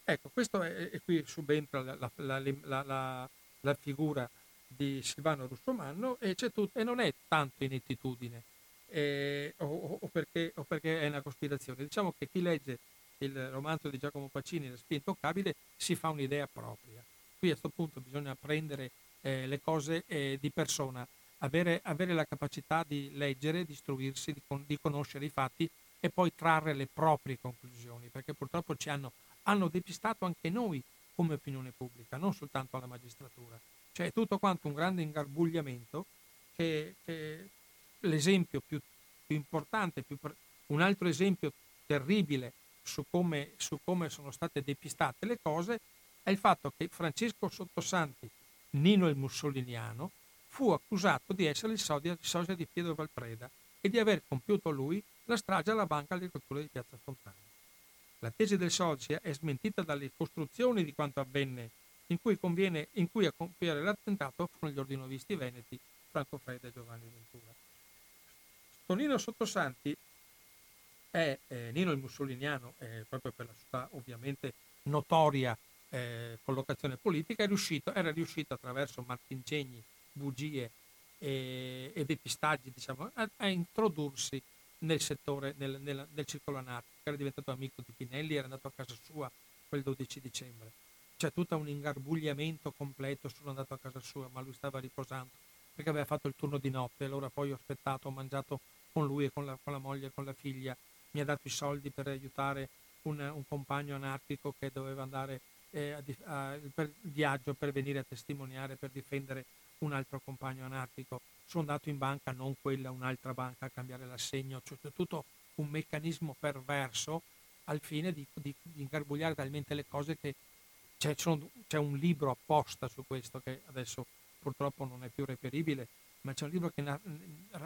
Ecco, questo è, e qui subentra la, la, la, la, figura di Silvano Russomanno e, tut, e non è tanto inettitudine eh, o, o, perché, o, perché, è una cospirazione. Diciamo che chi legge il romanzo di Giacomo Pacini, La spia intoccabile, si fa un'idea propria. Qui a questo punto bisogna prendere eh, le cose eh, di persona, avere, avere, la capacità di leggere, di istruirsi, di, con, di, conoscere i fatti e poi trarre le proprie conclusioni, perché purtroppo ci hanno, hanno depistato anche noi come opinione pubblica, non soltanto la magistratura. Cioè è tutto quanto un grande ingarbugliamento che, che l'esempio più, più importante, più, un altro esempio terribile su come, su come sono state depistate le cose è il fatto che Francesco Sottosanti, Nino il Mussoliniano, fu accusato di essere il sosia, sosia di Pietro Valpreda e di aver compiuto lui la strage alla Banca Agricoltura di Piazza Fontana. La tesi del socia è smentita dalle costruzioni di quanto avvenne, in cui, conviene, in cui a compiere l'attentato furono gli ordinovisti veneti Franco Fredda e Giovanni Ventura. Tonino Sottosanti è eh, Nino il Mussoliniano, eh, proprio per la sua ovviamente notoria eh, collocazione politica, riuscito, era riuscito attraverso marchingegni, bugie e, e depistaggi diciamo, a, a, introdursi nel settore, nel, nel, nel circolo anarchico, era diventato amico di Pinelli, era andato a casa sua quel 12 dicembre. C'è tutto un ingarbugliamento completo, sono andato a casa sua, ma lui stava riposando perché aveva fatto il turno di notte, allora poi ho aspettato, ho mangiato con lui e con la, con la moglie e con la figlia, mi ha dato i soldi per aiutare un, un compagno anarchico che doveva andare eh, a, a, per viaggio per venire a testimoniare, per difendere un altro compagno anarchico. Sono andato in banca, non quella, un'altra banca, a cambiare l'assegno, cioè tutto un meccanismo perverso al fine di, di, di ingarbugliare talmente le cose che c'è, c'è, un libro apposta su questo che adesso purtroppo non è più reperibile, ma c'è un libro che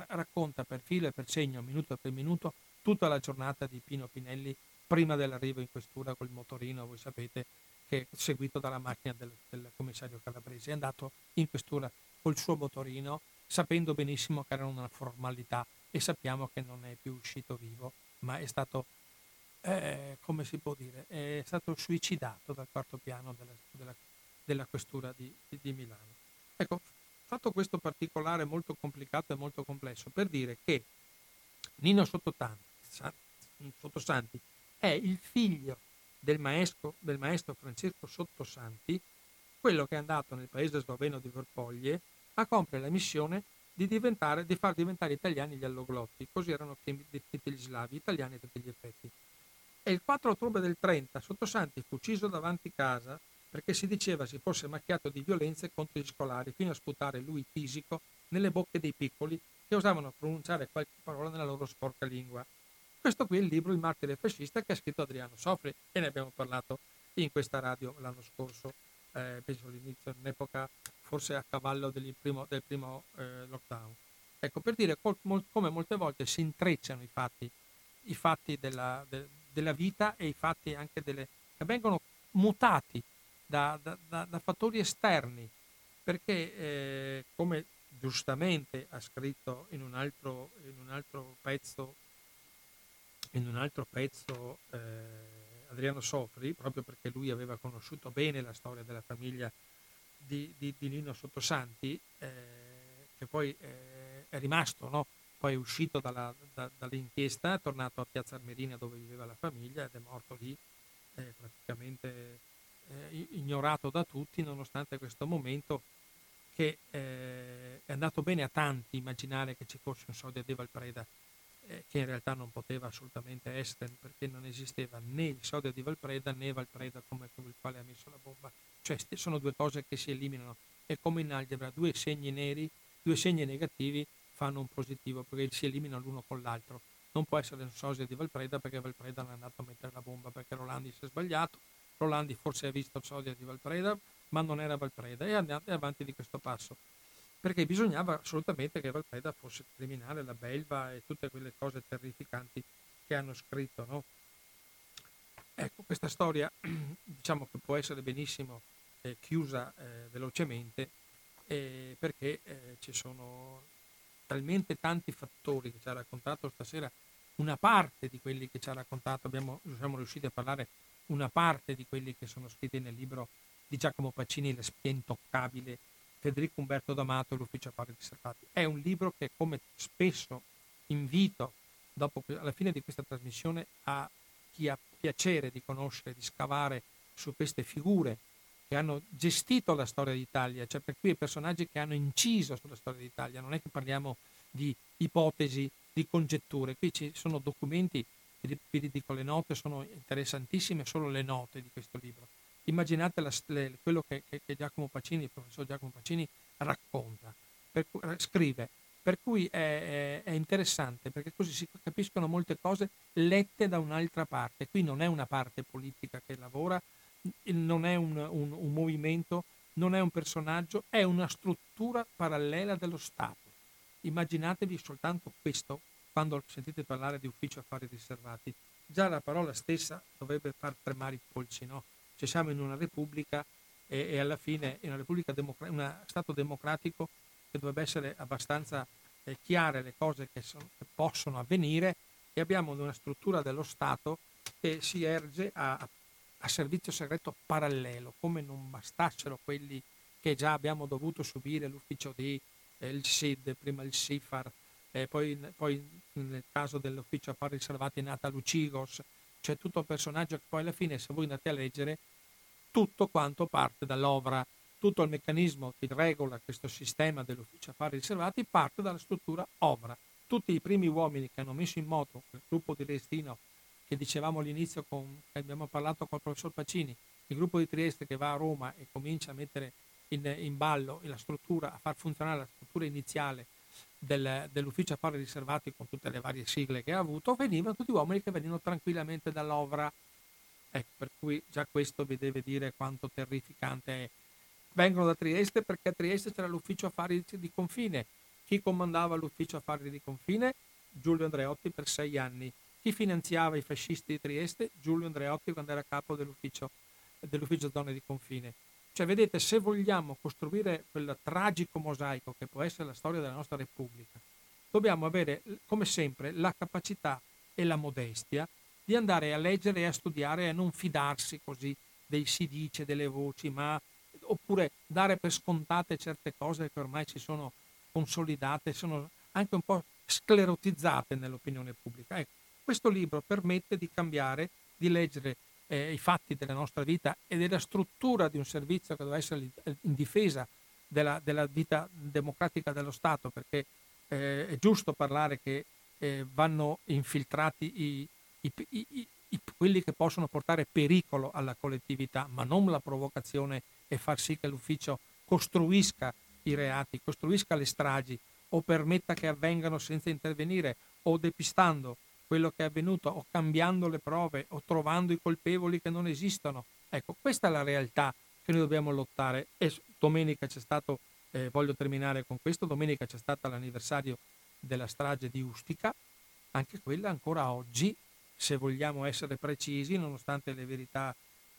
racconta per filo e per segno, minuto per minuto, tutta la giornata di Pino Pinelli prima dell'arrivo in questura col motorino, voi sapete, che seguito dalla macchina del, del commissario Calabresi. È andato in questura col suo motorino, sapendo benissimo che era una formalità e sappiamo che non è più uscito vivo, ma è stato, eh, come si può dire, è stato suicidato dal quarto piano della, della, della questura di, di, di Milano. Ecco, fatto questo particolare molto complicato e molto complesso, per dire che Nino Sottosanti è il figlio del maestro, del maestro Francesco Sottosanti, quello che è andato nel paese sloveno di Verpoglie a compiere la missione di, di, far diventare italiani gli alloglotti, così erano definiti gli slavi, italiani a tutti gli effetti. E il 4 ottobre del 30 Sottosanti fu ucciso davanti casa perché si diceva si fosse macchiato di violenze contro gli scolari fino a sputare lui fisico nelle bocche dei piccoli che osavano pronunciare qualche parola nella loro sporca lingua. Questo qui è il libro Il martire fascista che ha scritto Adriano Sofri e ne abbiamo parlato in questa radio l'anno scorso, eh, penso all'inizio, in un'epoca forse a cavallo del primo, del primo eh, lockdown. Ecco, per dire col, mol, come molte volte si intrecciano i fatti, i fatti della, de, della, vita e i fatti anche delle, che vengono mutati da, da, da fattori esterni, perché eh, come giustamente ha scritto in un altro, in un altro pezzo, in un altro pezzo eh, Adriano Sofri, proprio perché lui aveva conosciuto bene la storia della famiglia di, di, di Nino Sottosanti, eh, che poi eh, è rimasto, no? poi è uscito dalla, da, dall'inchiesta, è tornato a Piazza Armerina dove viveva la famiglia ed è morto lì eh, praticamente eh, ignorato da tutti nonostante questo momento che eh, è andato bene a tanti immaginare che ci fosse un Sodia di Valpreda eh, che in realtà non poteva assolutamente essere perché non esisteva né il Sodia di Valpreda né Valpreda come il quale ha messo la bomba. Cioè sono due cose che si eliminano. È come in algebra due segni neri due segni negativi fanno un positivo perché si eliminano l'uno con l'altro. Non può essere un Sosia di Valpreda perché Valpreda non è andato a mettere la bomba perché Rolandi si è sbagliato. Rolandi forse ha visto il Sodia di Valpreda, ma non era Valpreda, e andate avanti di questo passo. Perché bisognava assolutamente che Valpreda fosse criminale, la belva e tutte quelle cose terrificanti che hanno scritto. No? Ecco, questa storia diciamo che può essere benissimo eh, chiusa eh, velocemente, eh, perché eh, ci sono talmente tanti fattori che ci ha raccontato stasera, una parte di quelli che ci ha raccontato, abbiamo, siamo riusciti a parlare una parte di quelli che sono scritti nel libro di Giacomo Pacini, La spia intoccabile, Federico Umberto D'Amato, L'ufficio affari riservati. È un libro che, come spesso invito dopo, alla fine di questa trasmissione, a chi ha piacere di conoscere, di scavare su queste figure che hanno gestito la storia d'Italia, cioè per cui i personaggi che hanno inciso sulla storia d'Italia, non è che parliamo di ipotesi, di congetture, qui ci sono documenti, vi dico le note sono interessantissime, solo le note di questo libro. Immaginate la, le, quello che, che, che, Giacomo Pacini, il professor Giacomo Pacini racconta, per, scrive, per cui è, è, è, interessante perché così si capiscono molte cose lette da un'altra parte. Qui non è una parte politica che lavora, non è un, un, un movimento, non è un personaggio, è una struttura parallela dello Stato. Immaginatevi soltanto questo quando sentite parlare di ufficio affari riservati. Già la parola stessa dovrebbe far tremare i polsi, no? Cioè siamo in una repubblica e, e alla fine in una repubblica democra- uno Stato democratico che dovrebbe essere abbastanza eh, chiare le cose che, sono, che possono avvenire e abbiamo una struttura dello Stato che si erge a, a a servizio segreto parallelo, come non bastassero quelli che già abbiamo dovuto subire l'ufficio di eh, il SID, prima il SIFAR, eh, poi, poi, nel caso dell'ufficio affari riservati è nata Lucigos, cioè tutto il personaggio che poi alla fine se voi andate a leggere tutto quanto parte dall'ovra, tutto il meccanismo che regola questo sistema dell'ufficio affari riservati parte dalla struttura ovra. Tutti i primi uomini che hanno messo in moto il gruppo di Restino che dicevamo all'inizio, con, abbiamo parlato con il professor Pacini, il gruppo di Trieste che va a Roma e comincia a mettere in, in ballo la struttura, a far funzionare la struttura iniziale del, dell'ufficio affari riservati con tutte le varie sigle che ha avuto, venivano tutti uomini che venivano tranquillamente dall'Ovra. Ecco, per cui già questo vi deve dire quanto terrificante è. Vengono da Trieste perché a Trieste c'era l'ufficio affari di confine. Chi comandava l'ufficio affari di confine? Giulio Andreotti per sei anni. Chi finanziava i fascisti di Trieste? Giulio Andreotti quando era capo dell'ufficio, dell'ufficio zone di confine. Cioè, vedete, se vogliamo costruire quel tragico mosaico che può essere la storia della nostra Repubblica, dobbiamo avere, come sempre, la capacità e la modestia di andare a leggere e a studiare e a non fidarsi così dei si dice, delle voci, ma oppure dare per scontate certe cose che ormai si sono consolidate, sono anche un po' sclerotizzate nell'opinione pubblica. Ecco, questo libro permette di cambiare, di leggere eh, i fatti della nostra vita e della struttura di un servizio che deve essere in difesa della, della vita democratica dello Stato, perché eh, è giusto parlare che eh, vanno infiltrati i, i, i, quelli che possono portare pericolo alla collettività, ma non la provocazione e far sì che l'ufficio costruisca i reati, costruisca le stragi o permetta che avvengano senza intervenire o depistando quello che è avvenuto o cambiando le prove o trovando i colpevoli che non esistono. Ecco, questa è la realtà che noi dobbiamo lottare e domenica c'è stato, eh, voglio terminare con questo, domenica c'è stato l'anniversario della strage di Ustica, anche quella ancora oggi, se vogliamo essere precisi, nonostante le verità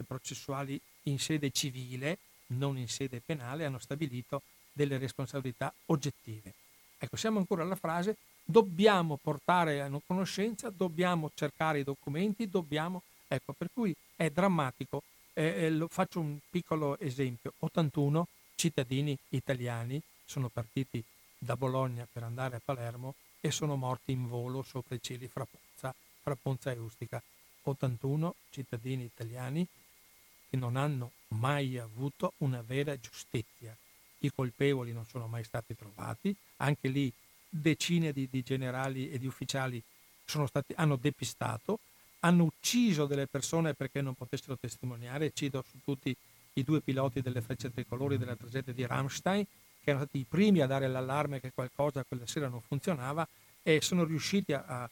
processuali in sede civile, non in sede penale, hanno stabilito delle responsabilità oggettive. Ecco, siamo ancora alla frase dobbiamo portare a conoscenza, dobbiamo cercare i documenti, dobbiamo... Ecco, per cui è drammatico. Eh, eh, faccio un piccolo esempio. 81 cittadini italiani sono partiti da Bologna per andare a Palermo e sono morti in volo sopra i cieli fra Ponza, fra Ponza e Ustica. 81 cittadini italiani che non hanno mai avuto una vera giustizia. I colpevoli non sono mai stati trovati, anche lì decine di, di generali e di ufficiali stati, hanno depistato, hanno ucciso delle persone perché non potessero testimoniare, cito su tutti i due piloti delle frecce tricolori della tragedia di Rammstein, che erano stati i primi a dare l'allarme che qualcosa quella sera non funzionava e sono riusciti a,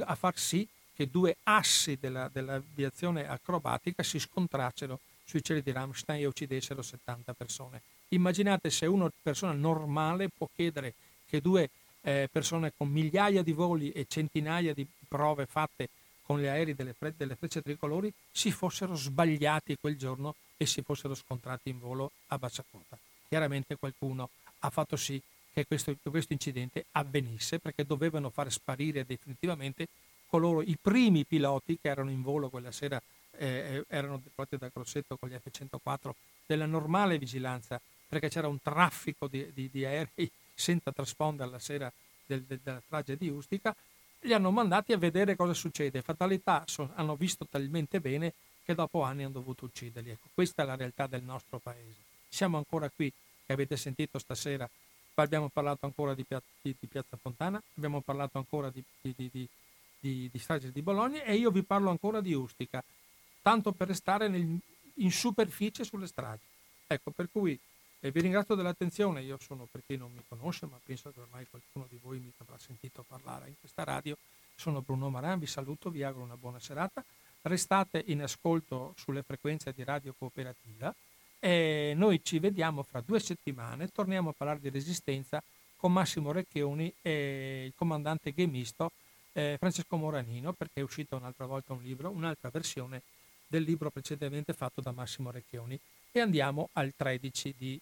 a far sì che due assi della, dell'aviazione acrobatica si scontrassero sui cieli di Rammstein e uccidessero 70 persone. Immaginate se una persona normale può chiedere che due eh, persone con migliaia di voli e centinaia di prove fatte con gli aerei delle, fre- delle frecce tricolori si fossero sbagliati quel giorno e si fossero scontrati in volo a bassa quota. Chiaramente qualcuno ha fatto sì che questo, questo incidente avvenisse perché dovevano far sparire definitivamente coloro, i primi piloti che erano in volo quella sera, eh, eh erano deployati da Grosseto con gli F-104 della normale vigilanza perché c'era un traffico di, di, di aerei senza traspondere la sera del, del, della strage di Ustica, li hanno mandati a vedere cosa succede. Fatalità, so, hanno visto talmente bene che dopo anni hanno dovuto ucciderli. Ecco, questa è la realtà del nostro paese. Siamo ancora qui, che avete sentito stasera, abbiamo parlato ancora di, di, di Piazza Fontana, abbiamo parlato ancora di, di, di strage di Bologna e io vi parlo ancora di Ustica, tanto per restare nel, in superficie sulle stragi. Ecco, per cui eh, vi ringrazio dell'attenzione, io sono per chi non mi conosce, ma penso che ormai qualcuno di voi mi avrà sentito parlare in questa radio. Sono Bruno Maran, vi saluto, vi auguro una buona serata. Restate in ascolto sulle frequenze di Radio Cooperativa e noi ci vediamo fra due settimane, torniamo a parlare di resistenza con Massimo Recchioni e il comandante gamisto eh, Francesco Moranino perché è uscito un'altra volta un libro, un'altra versione del libro precedentemente fatto da Massimo Recchioni e andiamo al 13 di,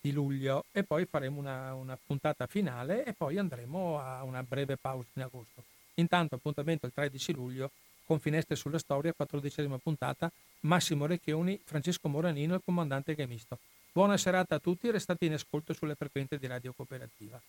di luglio e poi faremo una, una, puntata finale e poi andremo a una breve pausa in agosto. Intanto appuntamento il 13 luglio con Finestre sulla Storia, quattordicesima puntata, Massimo Recchioni, Francesco Moranino e comandante Gamisto. Buona serata a tutti, restate in ascolto sulle frequenze di Radio Cooperativa.